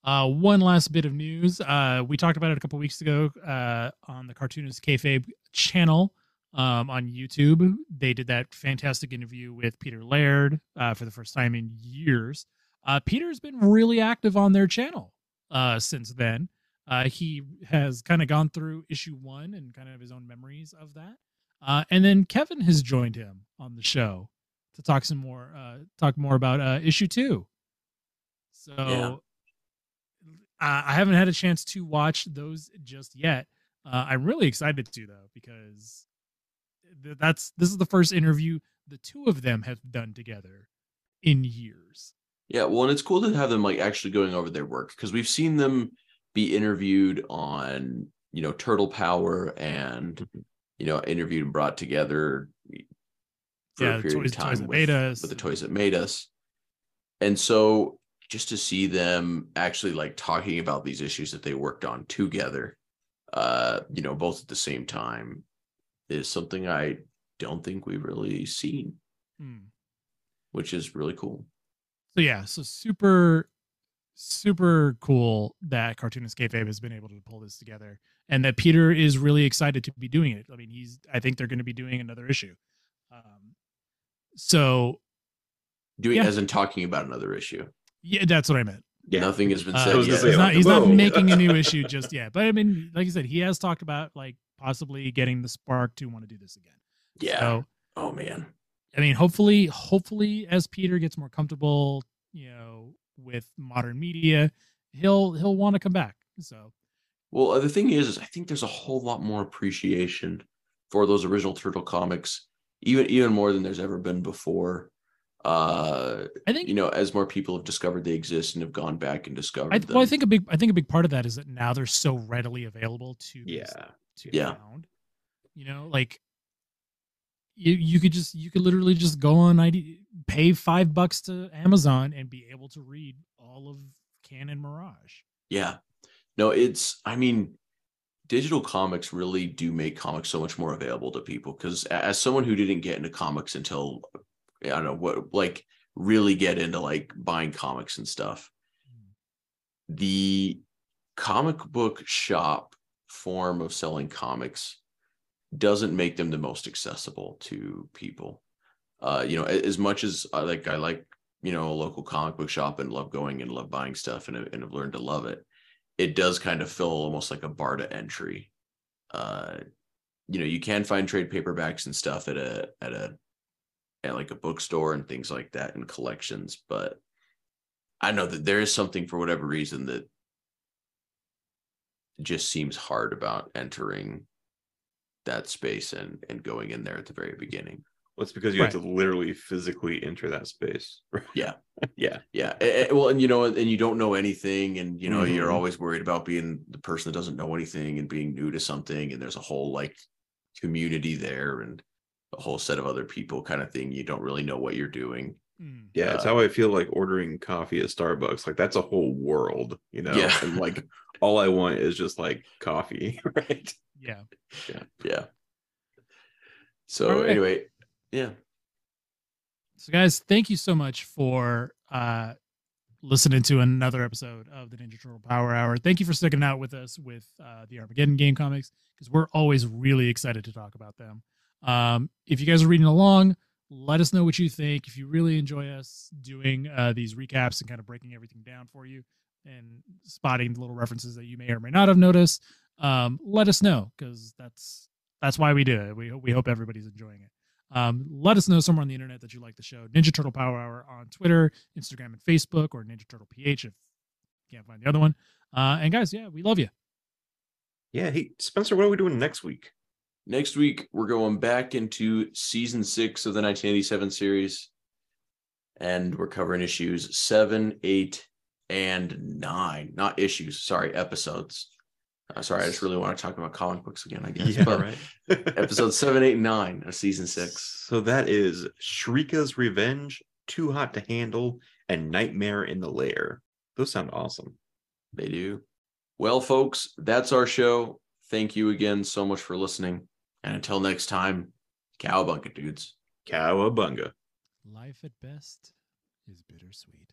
Uh, one last bit of news. Uh, we talked about it a couple weeks ago uh, on the Cartoonist Kayfabe channel um, on YouTube. They did that fantastic interview with Peter Laird uh, for the first time in years. Uh, Peter's been really active on their channel uh, since then. Uh, he has kind of gone through issue one and kind of his own memories of that. Uh, and then Kevin has joined him on the show to talk some more, uh, talk more about uh, issue two. So Yeah. I haven't had a chance to watch those just yet. Uh, I'm really excited to though because th- that's this is the first interview the two of them have done together in years. Yeah, well, and it's cool to have them like actually going over their work because we've seen them be interviewed on, you know, Turtle Power and Mm-hmm. you know, interviewed and brought together for Yeah, a period toys- of time with, made us. with the toys that made us. And so just to see them actually like talking about these issues that they worked on together, uh, you know, both at the same time is something I don't think we've really seen, Hmm. which is really cool. So yeah, so super, super cool that Cartoonist Kayfabe has been able to pull this together, and that Peter is really excited to be doing it. I mean, he's I think they're going to be doing another issue. Um, so Doing Yeah. as in talking about another issue. yeah, that's what I meant. Yeah. Nothing has been Uh, said I was yet. he's not, he's not making a new (laughs) issue just yet. But I mean, like I said, he has talked about like possibly getting the spark to want to do this again. yeah. So oh man. I mean, hopefully, hopefully, as Peter gets more comfortable, you know, with modern media, he'll he'll want to come back. So Well, the thing is, is I think there's a whole lot more appreciation for those original Turtle comics, even even more than there's ever been before. Uh, I think you know, as more people have discovered they exist and have gone back and discovered I, them. well, I think a big I think a big part of that is that now they're so readily available to Yeah. to Yeah. found. You know, like you you could just you could literally just go on ID, pay five bucks to Amazon and be able to read all of Canon Mirage. Yeah. No, it's, I mean, digital comics really do make comics so much more available to people because as someone who didn't get into comics until, I don't know what, like really get into like buying comics and stuff, the comic book shop form of selling comics doesn't make them the most accessible to people. Uh, you know, as much as I like, I like, you know, a local comic book shop and love going and love buying stuff and, and have learned to love it. It does kind of feel almost like a bar to entry. Uh, you know, you can find trade paperbacks and stuff at a at a at like a bookstore and things like that and collections, but I know that there is something for whatever reason that just seems hard about entering that space and and going in there at the very beginning. Well, it's because you have to literally physically enter that space. (laughs) (laughs) Yeah. yeah. Yeah. eh, eh, well, and you know, and you don't know anything, and you know, you're Mhm. always worried about being the person that doesn't know anything and being new to something, and there's a whole like community there and a whole set of other people kind of thing. You don't really know what you're doing. Hmm. Yeah, it's Uh, how I feel like ordering coffee at Starbucks. Like that's a whole world, you know. Yeah. And like (laughs) all I want is just like coffee, (laughs) right? Yeah. Yeah. Yeah. So right. anyway, yeah. So guys, thank you so much for uh listening to another episode of the Ninja Turtle Power Hour. Thank you for sticking out with us with uh the Armageddon game comics because we're always really excited to talk about them. Um if you guys are reading along, let us know what you think. If you really enjoy us doing uh these recaps and kind of breaking everything down for you and spotting the little references that you may or may not have noticed, um let us know because that's that's why we do it. We we hope everybody's enjoying it. Um, let us know somewhere on the internet that you like the show. Ninja Turtle Power Hour on Twitter, Instagram, and Facebook, or Ninja Turtle PH if you can't find the other one. Uh, and guys, yeah, we love you. Yeah. Hey, Spencer, what are we doing next week? Next week, we're going back into season six of the 1987 series, and we're covering issues seven, eight, and nine. Not issues, sorry, episodes. Uh, sorry, I just really want to talk about comic books again, I guess. Yeah, but right. (laughs) episode seven, eight, and nine of season six. So that is Shrika's Revenge, Too Hot to Handle, and Nightmare in the Lair. Those sound awesome. They do. Well, folks, that's our show. Thank you again so much for listening. And until next time, cowabunga dudes. Cowabunga. Life at best is bittersweet.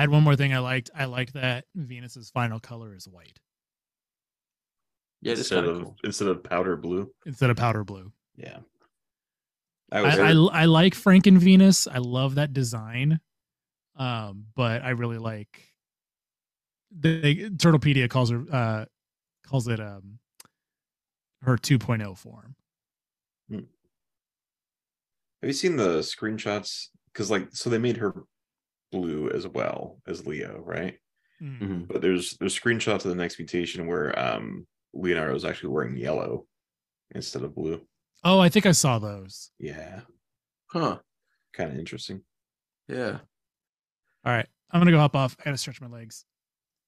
I had one more thing I liked. I like that Venus's final color is white Yeah, it's instead of of cool. instead of powder blue. instead of powder blue. Yeah. I, I was I, I like Franken Venus. I love that design. Um, but I really like the Turtlepedia calls her uh calls it um her 2.0 form. Have you seen the screenshots? Because like, so they made her blue as well as Leo, right? Mm. Mhm. But there's there's screenshots of the next mutation where um Leonardo is actually wearing yellow instead of blue. Oh, I think I saw those. Yeah, Huh. kind of interesting. Yeah. All right. I'm gonna go hop off. I gotta stretch my legs.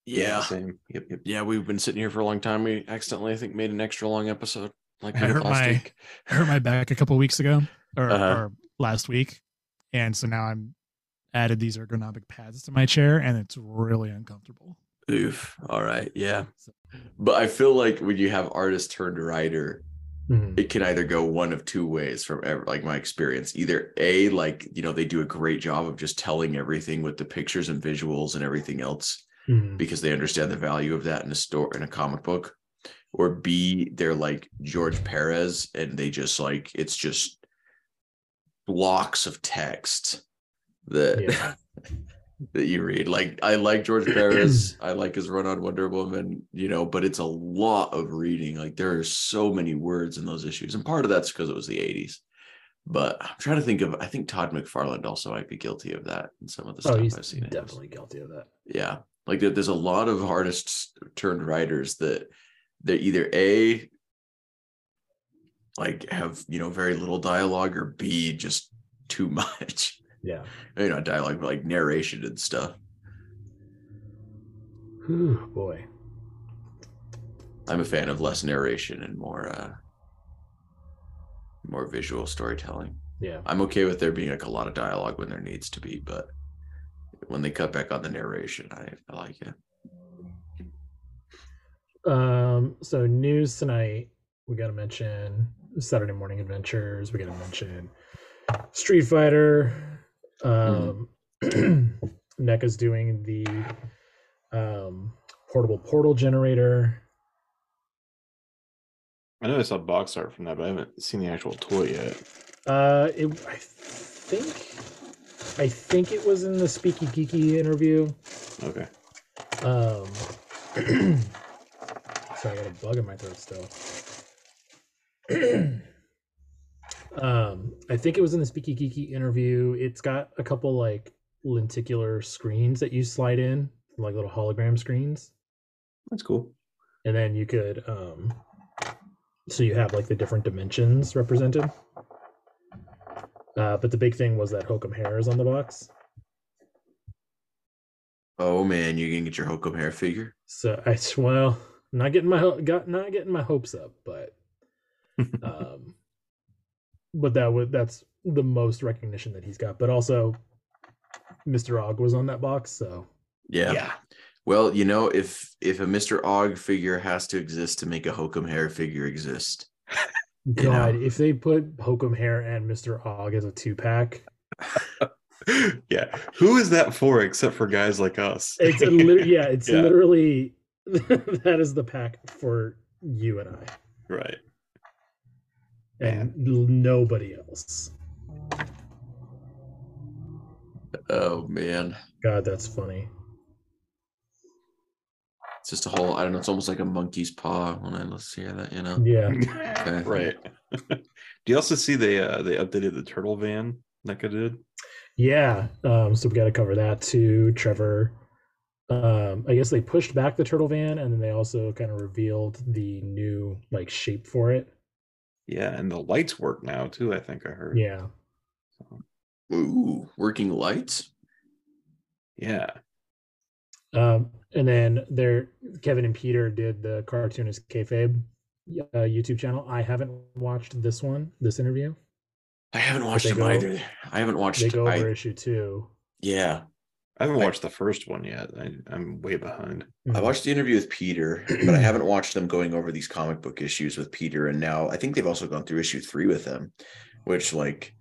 Yeah. same. Yep, yep. Yeah, we've been sitting here for a long time. We accidentally, I think, made an extra long episode like I did hurt my week. I hurt my back a couple weeks ago or, Uh-huh. or last week. And so now I'm added these ergonomic pads to my chair and it's really uncomfortable. Oof. All right. Yeah. But I feel like when you have artist turned writer, Mhm. it can either go one of two ways from ever like my experience. Either A, like, you know, they do a great job of just telling everything with the pictures and visuals and everything else Mhm. because they understand the value of that in a store in a comic book. Or B, they're like George Perez and they just like it's just blocks of text that Yeah. (laughs) that you read. Like I like George Perez. I like his run on Wonder Woman, you know, but it's a lot of reading. Like there are so many words in those issues. And part of that's because it was the 80s. But I'm trying to think of I think Todd McFarland also might be guilty of that in some of the Oh, stuff I've seen. in definitely guilty of that. Yeah. Like there's a lot of artists turned writers that they're either A like have, you know, very little dialogue or B just too (laughs) much. Yeah. Maybe not dialogue, but like narration and stuff. Whew, boy. I'm a fan of less narration and more uh more visual storytelling. Yeah. I'm okay with there being like a lot of dialogue when there needs to be, but when they cut back on the narration, I, I like it. Um, so news tonight, we gotta mention Saturday morning adventures, we gotta mention Street Fighter. Um (clears throat) NECA's doing the um portable portal generator. I know I saw box art from that, but I haven't seen the actual toy yet. Uh it I think I think it was in the Speaky Geeky interview. Okay. Um, (clears throat) sorry, I got a bug in my throat still. (clears throat) um, I think it was in the Speaky Geeky interview. It's got a couple like lenticular screens that you slide in, like little hologram screens, That's cool. and then you could um, so you have like the different dimensions represented. Uh, but the big thing was that Hokum Hare is on the box. Oh man, you can get your Hokum Hare figure. So I well, not getting my got not getting my hopes up, but (laughs) um, but that would that's the most recognition that he's got. But also, Mr. Og was on that box, so Yeah. Well, you know, if if a Mr. Og figure has to exist to make a Hokum Hare figure exist, (laughs) God, if they put Hokum Hare and Mr. Og as a two pack, (laughs) yeah. Who is that for except for guys like us? it's a (laughs) lit- yeah, it's Yeah. literally that is the pack for you and I right. And nobody else. Oh man. God, that's funny. It's just a whole I don't know, it's almost like a monkey's paw when I let's hear that, you know. Yeah. (laughs) Okay. right. (laughs) Do you also see they uh they updated the turtle van NECA did? Yeah. Um, so we got to cover that too. Trevor. Um, I guess they pushed back the turtle van and then they also kind of revealed the new like shape for it. Yeah, and the lights work now too, I think I heard. Yeah. Ooh, working lights. Yeah. Um, and then there, Kevin and Peter did the cartoonist kayfabe uh, YouTube channel. I haven't watched this one, this interview. I haven't watched they them go- either. I haven't watched They go I- issue two. yeah. I haven't I- watched the first one yet. I, I'm way behind. I Mhm. watched the interview with Peter, but I (clears throat) haven't watched them going over these comic book issues with Peter. And now I think they've also gone through issue three with them, which, like,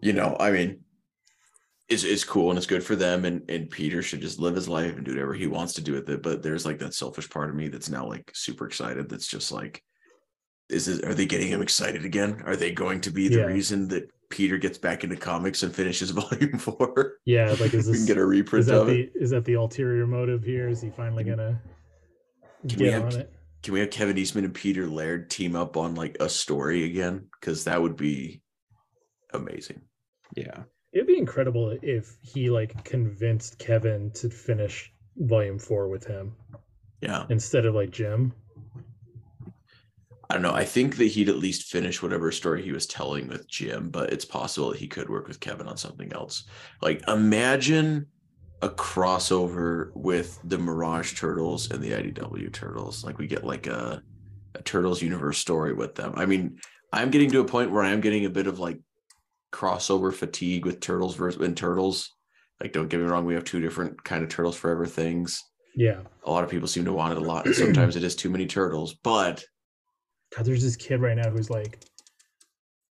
you know, I mean, is is cool and it's good for them. And and Peter should just live his life and do whatever he wants to do with it. But there's like that selfish part of me that's now like super excited. That's just like, is it? Are they getting him excited again? Are they going to be the Yeah. reason that Peter gets back into comics and finishes (laughs) volume four? Yeah, like is we can get a is reprint that of it. the is that the ulterior motive here? Is he finally gonna Can we get have- on it? Can we have Kevin Eastman and Peter Laird team up on like a story again? Because that would be amazing. Yeah. It'd be incredible if he like convinced Kevin to finish volume four with him Yeah. instead of like Jim. I don't know. I think that he'd at least finish whatever story he was telling with Jim, but it's possible that he could work with Kevin on something else. Like imagine a crossover with the Mirage Turtles and the IDW Turtles. Like we get like a, a Turtles universe story with them. I mean, I'm getting to a point where I am getting a bit of like crossover fatigue with Turtles versus and Turtles. Like, don't get me wrong, we have two different kind of Turtles Forever things. Yeah. A lot of people seem to want it a lot, and sometimes it is too many turtles. But God, there's this kid right now who's like,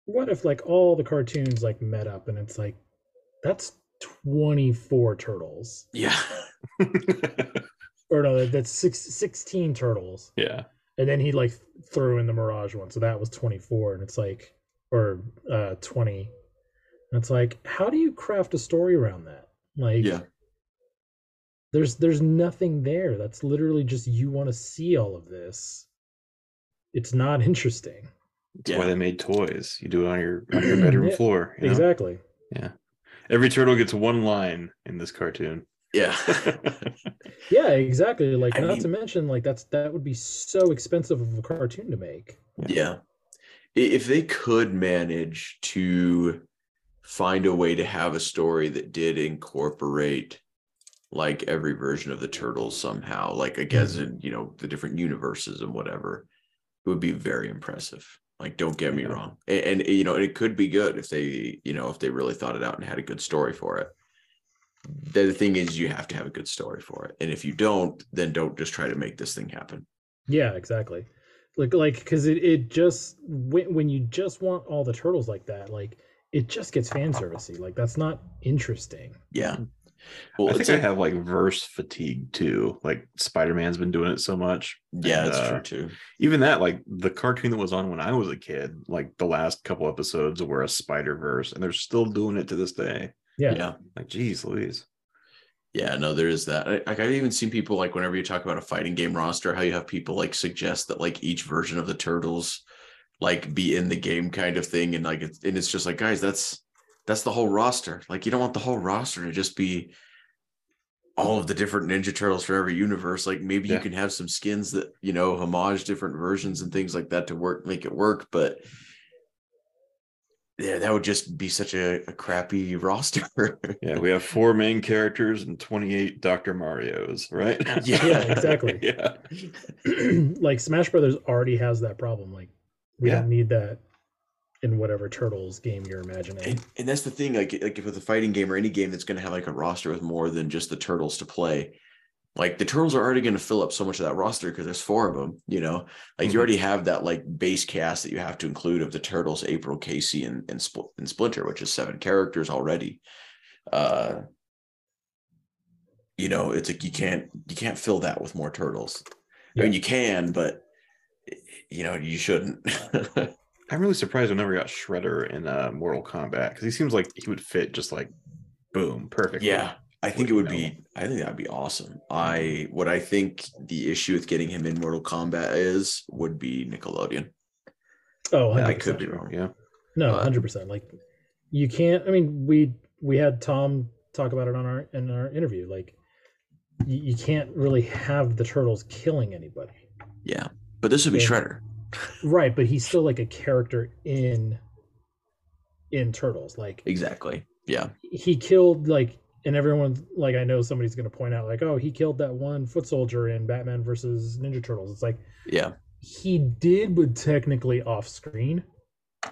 what if like all the cartoons like met up and it's like, that's 24 turtles. yeah, (laughs) Or no, that's six, 16 turtles. yeah. And then he like threw in the Mirage one. So that was 24. And it's like, or uh 20. And it's like, how do you craft a story around that? Like, yeah. there's there's nothing there. That's literally just you want to see all of this. It's not interesting. That's Yeah. why they made toys. You do it on your (clears throat) on your bedroom Yeah, floor. you know? Exactly. Yeah. Every turtle gets one line in this cartoon. Yeah. (laughs) Yeah, exactly. Like I not mean- to mention like that's that would be so expensive of a cartoon to make. yeah. I- If they could manage to find a way to have a story that did incorporate like every version of the turtles somehow, like I guess hmm. in you know the different universes and whatever, it would be very impressive. Like, don't get me Yeah. wrong, and, and you know, it could be good if they, you know, if they really thought it out and had a good story for it. The thing is, you have to have a good story for it, and if you don't, then don't just try to make this thing happen. Yeah, exactly. Like like because it, it just when when you just want all the turtles like that, like it just gets fan servicey. Like that's not interesting. Yeah. Well, I think it's I have like verse fatigue too. Like Spider Man's been doing it so much. Yeah, And, that's uh, true too. Even that, like the cartoon that was on when I was a kid, like the last couple episodes were a Spider Verse, and they're still doing it to this day. Yeah. Yeah. Like, geez, Louise. Yeah, no, there is that. I- Like I've even seen people like whenever you talk about a fighting game roster, how you have people like suggest that like each version of the turtles like be in the game kind of thing. And like it's and it's just like, guys, that's that's the whole roster. Like you don't want the whole roster to just be all of the different Ninja Turtles for every universe. Like maybe you can have some skins that, you know, homage different versions and things like that to work, make it work. But yeah, that would just be such a, a crappy (laughs) roster. Yeah, we have four main characters and 28 Dr. Mario's, right? Yeah. (laughs) Yeah, exactly. (laughs) yeah. (clears throat) like Smash Brothers already has that problem. Like we Yeah. don't need that in whatever turtles game you're imagining. And, and that's the thing, like like if it's a fighting game or any game that's going to have like a roster with more than just the turtles to play, Like the turtles are already going to fill up so much of that roster because there's four of them. You know, like Mhm. you already have that like base cast that you have to include of the turtles, April, Casey, and and, Spl- and Splinter, which is seven characters already. Uh, you know, it's like you can't you can't fill that with more turtles. I mean, you can, but you know, you shouldn't. (laughs) I'm really surprised we never got Shredder in uh, Mortal Kombat because he seems like he would fit just like boom, perfect. Yeah, I think it Would would know. be. I think that'd be awesome. I what I think the issue with getting him in Mortal Kombat is would be Nickelodeon. Oh, I 100%. could be wrong. Yeah. No, hundred percent. Like you can't. I mean, we we had Tom talk about it on our in our interview. Like you, you can't really have the turtles killing anybody, Yeah, but this would be Yeah. Shredder. Right? But he's still like a character in in Turtles. Like Exactly. Yeah. he killed like, and everyone like I know somebody's gonna point out like, oh, he killed that one foot soldier in Batman versus Ninja Turtles. It's like Yeah. he did, but technically off screen.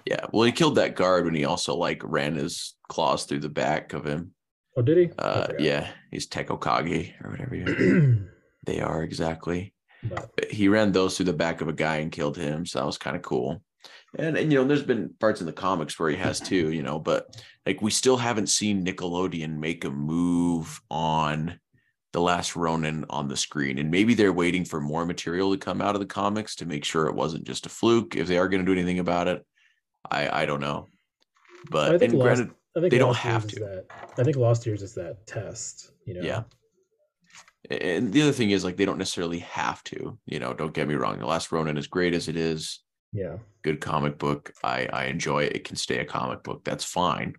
Yeah. Well, he killed that guard when he also like ran his claws through the back of him. Oh, did he? Uh, yeah, he's tekko-kagi or whatever you- (clears throat) they are exactly. But- He ran those through the back of a guy and killed him, so that was kind of cool. And and you know, there's been parts in the comics where he has too, you know, but like we still haven't seen Nickelodeon make a move on the last Ronin on the screen, and maybe they're waiting for more material to come out of the comics to make sure it wasn't just a fluke. If they are going to do anything about it, I I don't know. But I think and granted, I think they don't have to. That, I think Lost Years is that test. You know. Yeah. And the other thing is like they don't necessarily have to, you know, don't get me wrong. The last Ronin is great as it is. Yeah. Good comic book. I I enjoy it. It can stay a comic book. That's fine.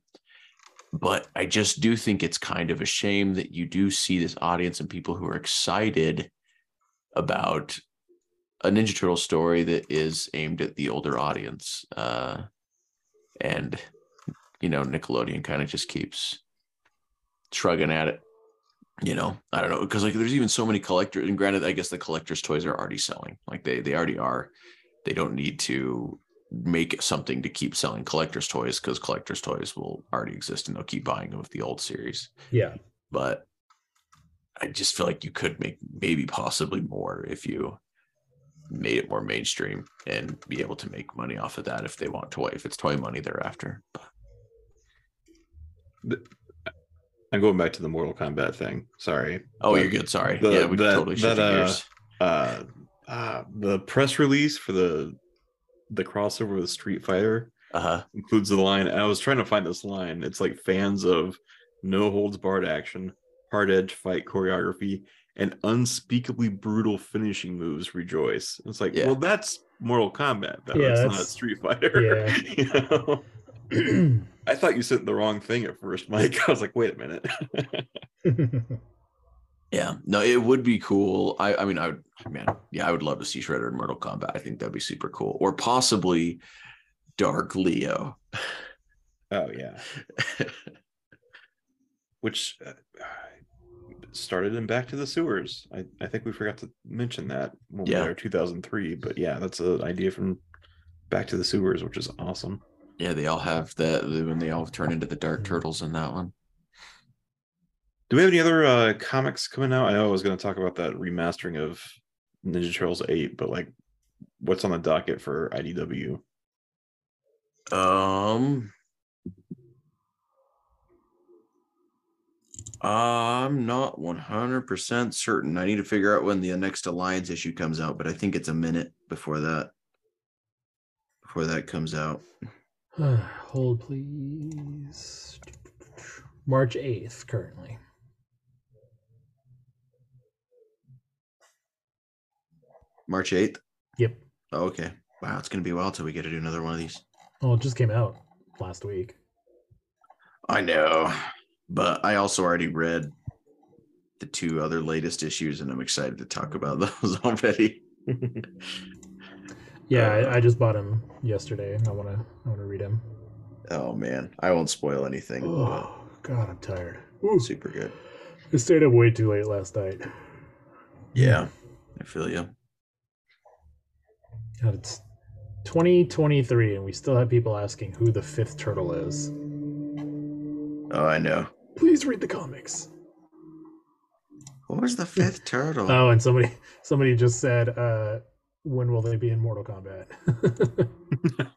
But I just do think it's kind of a shame that you do see this audience and people who are excited about a Ninja Turtle story that is aimed at the older audience. Uh and you know, Nickelodeon kind of just keeps shrugging at it you know i don't know because like there's even so many collectors and granted i guess the collectors toys are already selling like they they already are they don't need to make something to keep selling collectors toys because collectors toys will already exist and they'll keep buying them with the old series Yeah. but i just feel like you could make maybe possibly more if you made it more mainstream and be able to make money off of that if they want toy if it's toy money they're thereafter I'm going back to the Mortal Kombat thing. Sorry. oh But you're good sorry the- yeah we that- totally that, shifted uh, gears uh, uh, the press release for the the crossover with Street Fighter uh-huh includes the line. I was trying to find this line. It's like fans of no holds barred action, hard edge fight choreography, and unspeakably brutal finishing moves rejoice. It's like, Yeah. well, that's Mortal Kombat, though. Yeah, it's not Street Fighter. yeah. (laughs) you know? (clears throat) I thought you said the wrong thing at first, (laughs) Mike. I was like, wait a minute. (laughs) Yeah, no, it would be cool. I, I mean, I would, man, yeah, I would love to see Shredder in Mortal Kombat. I think that'd be super cool, or possibly Dark Leo. oh yeah, (laughs) which uh, started in Back to the Sewers. I, I think we forgot to mention that when Yeah. we were 2003. But yeah, that's an idea from Back to the Sewers, which is awesome. Yeah, they all have that when they all turn into the Dark Turtles in that one. Do we have any other uh, comics coming out? I know I was going to talk about that remastering of Ninja Turtles 8, but like, what's on the docket for IDW? Um, I'm not 100% certain. I need to figure out when the next Alliance issue comes out, but I think it's a minute before that. Before that comes out. (sighs) Hold, please. March 8th, currently. March 8th. Yep. Oh, okay. Wow, it's gonna be a while till we get to do another one of these. Oh, it just came out last week. I know, but I also already read the two other latest issues, and I'm excited to talk about (laughs) those already. (laughs) Yeah, Uh, I, I just bought him yesterday. I wanna I wanna read him. Oh man, I won't spoil anything. Oh God, I'm tired. Ooh, super good. I stayed up way too late last night. Yeah, I feel you. God, it's 2023, and we still have people asking who the fifth turtle is. Oh, I know. Please read the comics. What was the fifth turtle? Oh, and somebody somebody just said, uh, when will they be in Mortal Kombat? (laughs)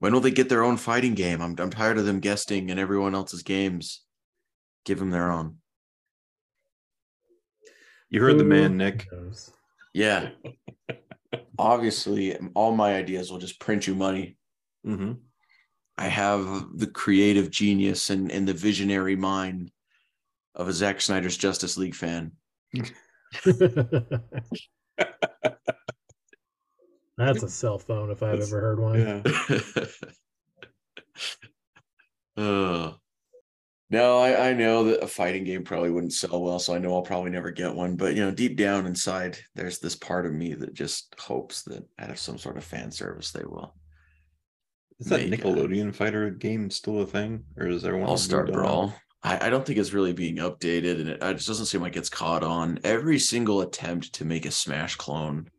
When will they get their own fighting game? I'm I'm tired of them guesting in everyone else's games. Give them their own. You heard the man, Nick. Yeah. Obviously, all my ideas will just print you money. hmm I have the creative genius and, and the visionary mind of a Zack Snyder's Justice League fan. (laughs) (laughs) (laughs) That's a cell phone if I've That's- ever heard one. Yeah. (laughs) Uh, no, I, I know that a fighting game probably wouldn't sell well, so I know I'll probably never get one. But you know, deep down inside, there's this part of me that just hopes that out of some sort of fan service they will. Is that Make, uh, Nickelodeon fighter game still a thing, or is there one? All Star moved on? Brawl. I, I don't think it's really being updated, and it, it just doesn't seem like it's caught on. Every single attempt to make a Smash clone,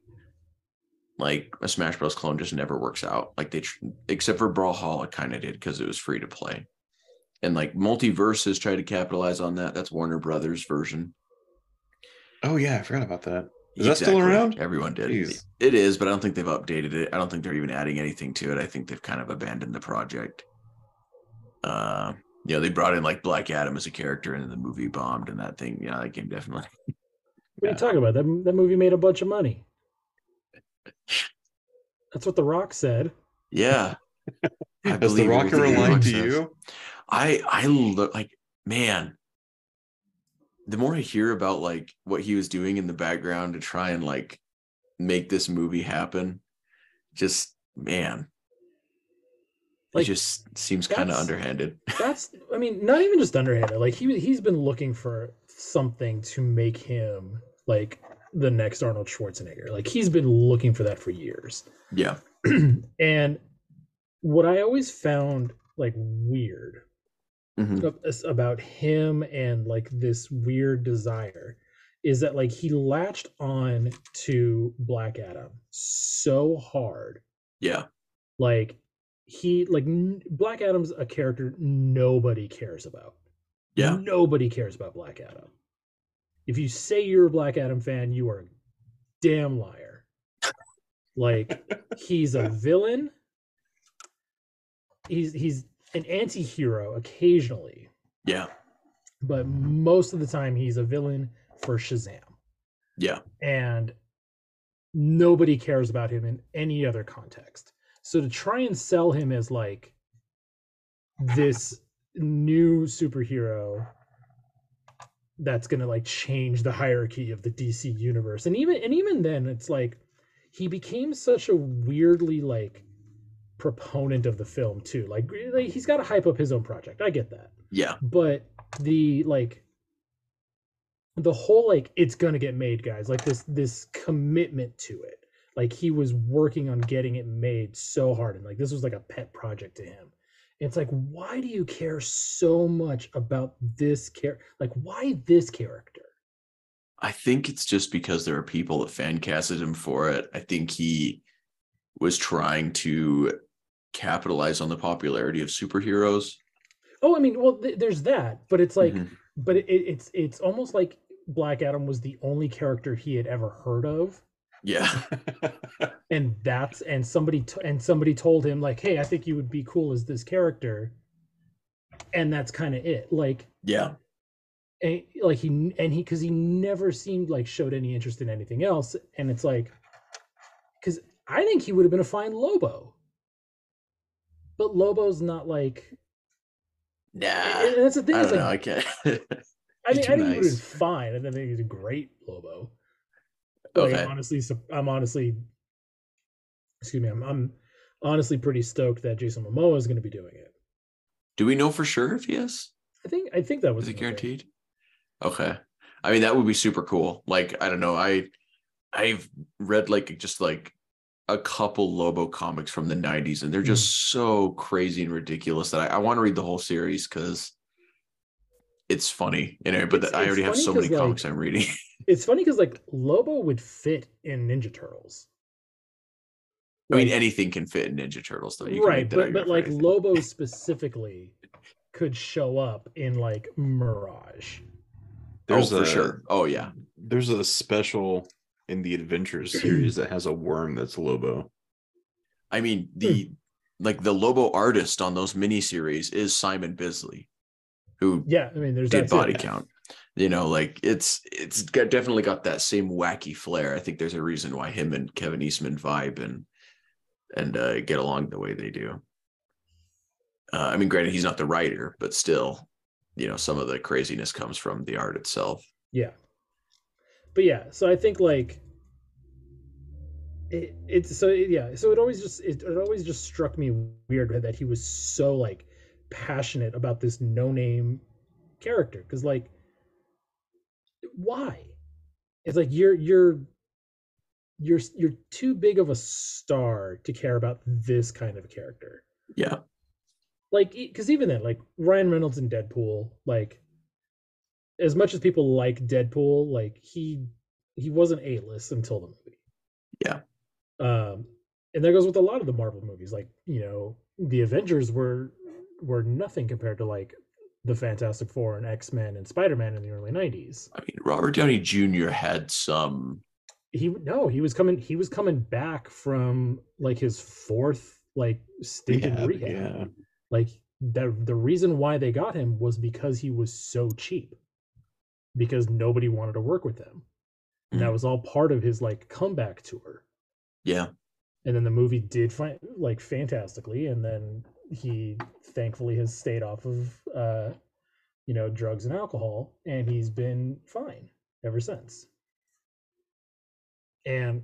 like a Smash Bros. clone, just never works out. Like they, tr- except for Brawlhalla, it kind of did because it was free to play, and like MultiVersus tried to capitalize on that. That's Warner Brothers version. Oh yeah, I forgot about that. Is that still around? Everyone did. Jeez. It is, but I don't think they've updated it. I don't think they're even adding anything to it. I think they've kind of abandoned the project. Uh, you know, they brought in like Black Adam as a character, and then the movie bombed, and that thing, yeah, that game definitely. What are you talking about? That that movie made a bunch of money. (laughs) That's what The Rock said. Yeah. I Has the Rock ever everything The lied Rock to you? I I look like man. The more I hear about like what he was doing in the background to try and like make this movie happen, just man, Like, it just seems kind of underhanded. (laughs) That's I mean, not even just underhanded. Like he he's been looking for something to make him like the next Arnold Schwarzenegger. Like he's been looking for that for years. Yeah. (clears throat) and what I always found like weird Mhm. about him and like this weird desire is that like he latched on to Black Adam so hard Yeah. like he like n- black adam's a character nobody cares about Yeah. nobody cares about black adam if you say you're a black adam fan you are a damn liar like (laughs) he's a villain he's he's an anti-hero occasionally Yeah. but most of the time he's a villain for shazam Yeah. and nobody cares about him in any other context. So to try and sell him as like this new superhero that's going to like change the hierarchy of the DC universe. And even and even then it's like he became such a weirdly like proponent of the film too. Like, like he's got to hype up his own project. I get that Yeah. but the like the whole like it's gonna get made guys like this this commitment to it like he was working on getting it made so hard and like this was like a pet project to him it's like why do you care so much about this character like why this character I think it's just because there are people that fan casted him for it. I think he was trying to capitalize on the popularity of superheroes. oh i mean well th- there's that but it's like Mhm. but it, it's it's almost like black adam was the only character he had ever heard of Yeah. (laughs) and that's and somebody t- and somebody told him like hey i think you would be cool as this character and that's kind of it like Yeah. and, like he and he because he never seemed like showed any interest in anything else and it's like because i think he would have been a fine lobo but lobo's not like Nah. and that's the thing I don't like know. I can't. I (laughs) He's think I too think he would have been fine. I don't think he's a great Lobo. Like, Okay. I'm honestly, I'm honestly, excuse me, I'm, I'm honestly pretty stoked that Jason Momoa is going to be doing it. Do we know for sure if he is? I think, I think that was Is it in the thing. guaranteed? Okay. I mean, that would be super cool. Like, I don't know. I I've read like just like a couple Lobo comics from the 90s, and they're just hmm. so crazy and ridiculous that I, I want to read the whole series because it's funny. Anyway, but It's- I already have funny so many 'cause, comics like, I'm reading. (laughs) It's funny because like Lobo would fit in Ninja Turtles. I mean, anything can fit in Ninja Turtles, though. You can right, but but like anything. Lobo (laughs) specifically could show up in like Mirage. Oh, There's oh, for a, sure. Oh yeah. There's a special in the Adventures (clears throat) series that has a worm that's Lobo. I mean, the hmm. like the Lobo artist on those miniseries is Simon Bisley, who Yeah, I mean, there's did body count. You know, like it's it's got, definitely got that same wacky flair. I think there's a reason why him and Kevin Eastman vibe and and uh, get along the way they do. Uh, I mean, granted, he's not the writer, but still, you know, some of the craziness comes from the art itself. Yeah. But yeah, so I think like it, it's so yeah, so it always just it, it always just struck me weird that he was so like passionate about this no-name character cuz like why? It's like you're you're you're you're too big of a star to care about this kind of character. Yeah. Like cuz even then like Ryan Reynolds in Deadpool like as much as people like Deadpool, like he he wasn't A list until the movie. Yeah. Um, and that goes with a lot of the Marvel movies. Like you know, the Avengers were were nothing compared to like the Fantastic Four and X Men and Spider Man in the early '90s. I mean, Robert Downey Jr. had some. He no, he was coming. He was coming back from like his fourth like stint in Rehab, rehab. yeah. Like the the reason why they got him was because he was so cheap. Because nobody wanted to work with him. And that Mhm. was all part of his like comeback tour. Yeah. And then the movie did find like fantastically, and then he thankfully has stayed off of uh you know drugs and alcohol, and he's been fine ever since. And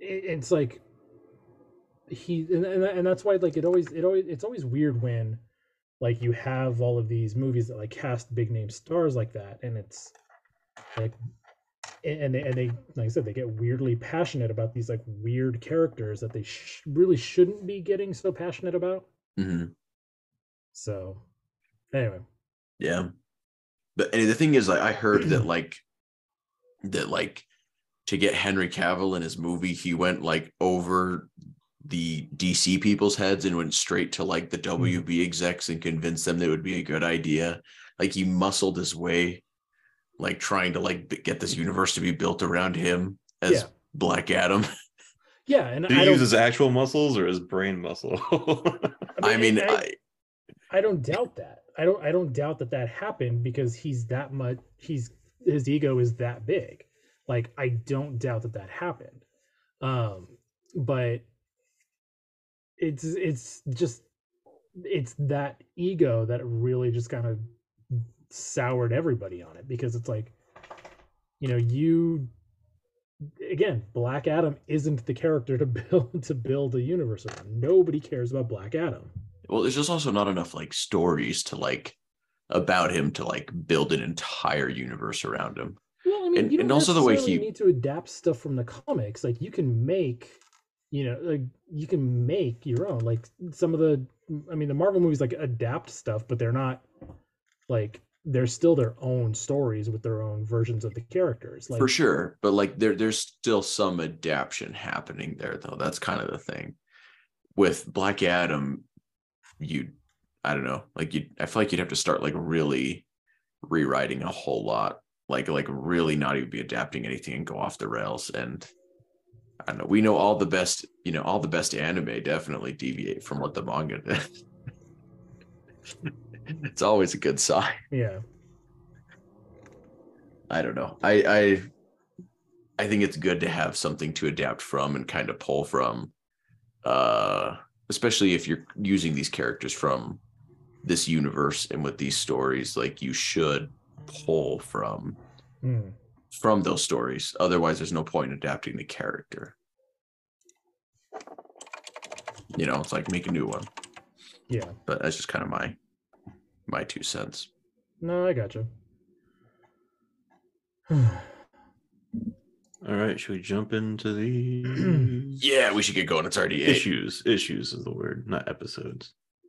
it's like he and, and that's why like it always it always it's always weird when like you have all of these movies that like cast big name stars like that and it's like and they and they like I said they get weirdly passionate about these like weird characters that they sh- really shouldn't be getting so passionate about hmm so anyway Yeah. But and the thing is, like, I heard that (clears throat) like that like to get Henry Cavill in his movie, he went like over the DC people's heads and went straight to like the WB execs and convinced them that it would be a good idea. Like he muscled his way, like trying to like get this universe to be built around him as Yeah. Black Adam. (laughs) yeah and Did I he don't, use his actual muscles or his brain muscle? (laughs) I mean, and I, I, I don't doubt that. I don't I don't doubt that that happened because he's that much he's his ego is that big. Like I don't doubt that that happened. Um but it's it's just it's that ego that really just kind of soured everybody on it because it's like you know you again black adam isn't the character to (laughs) build to build a universe around nobody cares about black adam well, there's just also not enough like stories to like about him to like build an entire universe around him. Well, I mean, And- you and also the way he- need to adapt stuff from the comics. Like you can make, you know, like you can make your own. Like some of the, I mean, the Marvel movies like adapt stuff, but they're not like they're still their own stories with their own versions of the characters. Like for sure but like there there's still some adaptation happening there though. That's kind of the thing. With black adam you i don't know like you i feel like you'd have to start like really rewriting a whole lot. Like like really not even be adapting anything and go off the rails. And i don't know we know all the best you know all the best anime definitely deviate from what the manga did (laughs) (laughs) it's always a good sign Yeah. I don't know. I I I think it's good to have something to adapt from and kind of pull from. Uh especially if you're using these characters from this universe and with these stories, like you should pull from Hmm. from those stories. Otherwise, there's no point in adapting the character. You know, it's like make a new one. Yeah. But that's just kind of my my two cents. No, I gotcha. (sighs) All right, should we jump into (clears throat) the Yeah, we should get going. It's already eight. issues? Issues is the word, not episodes.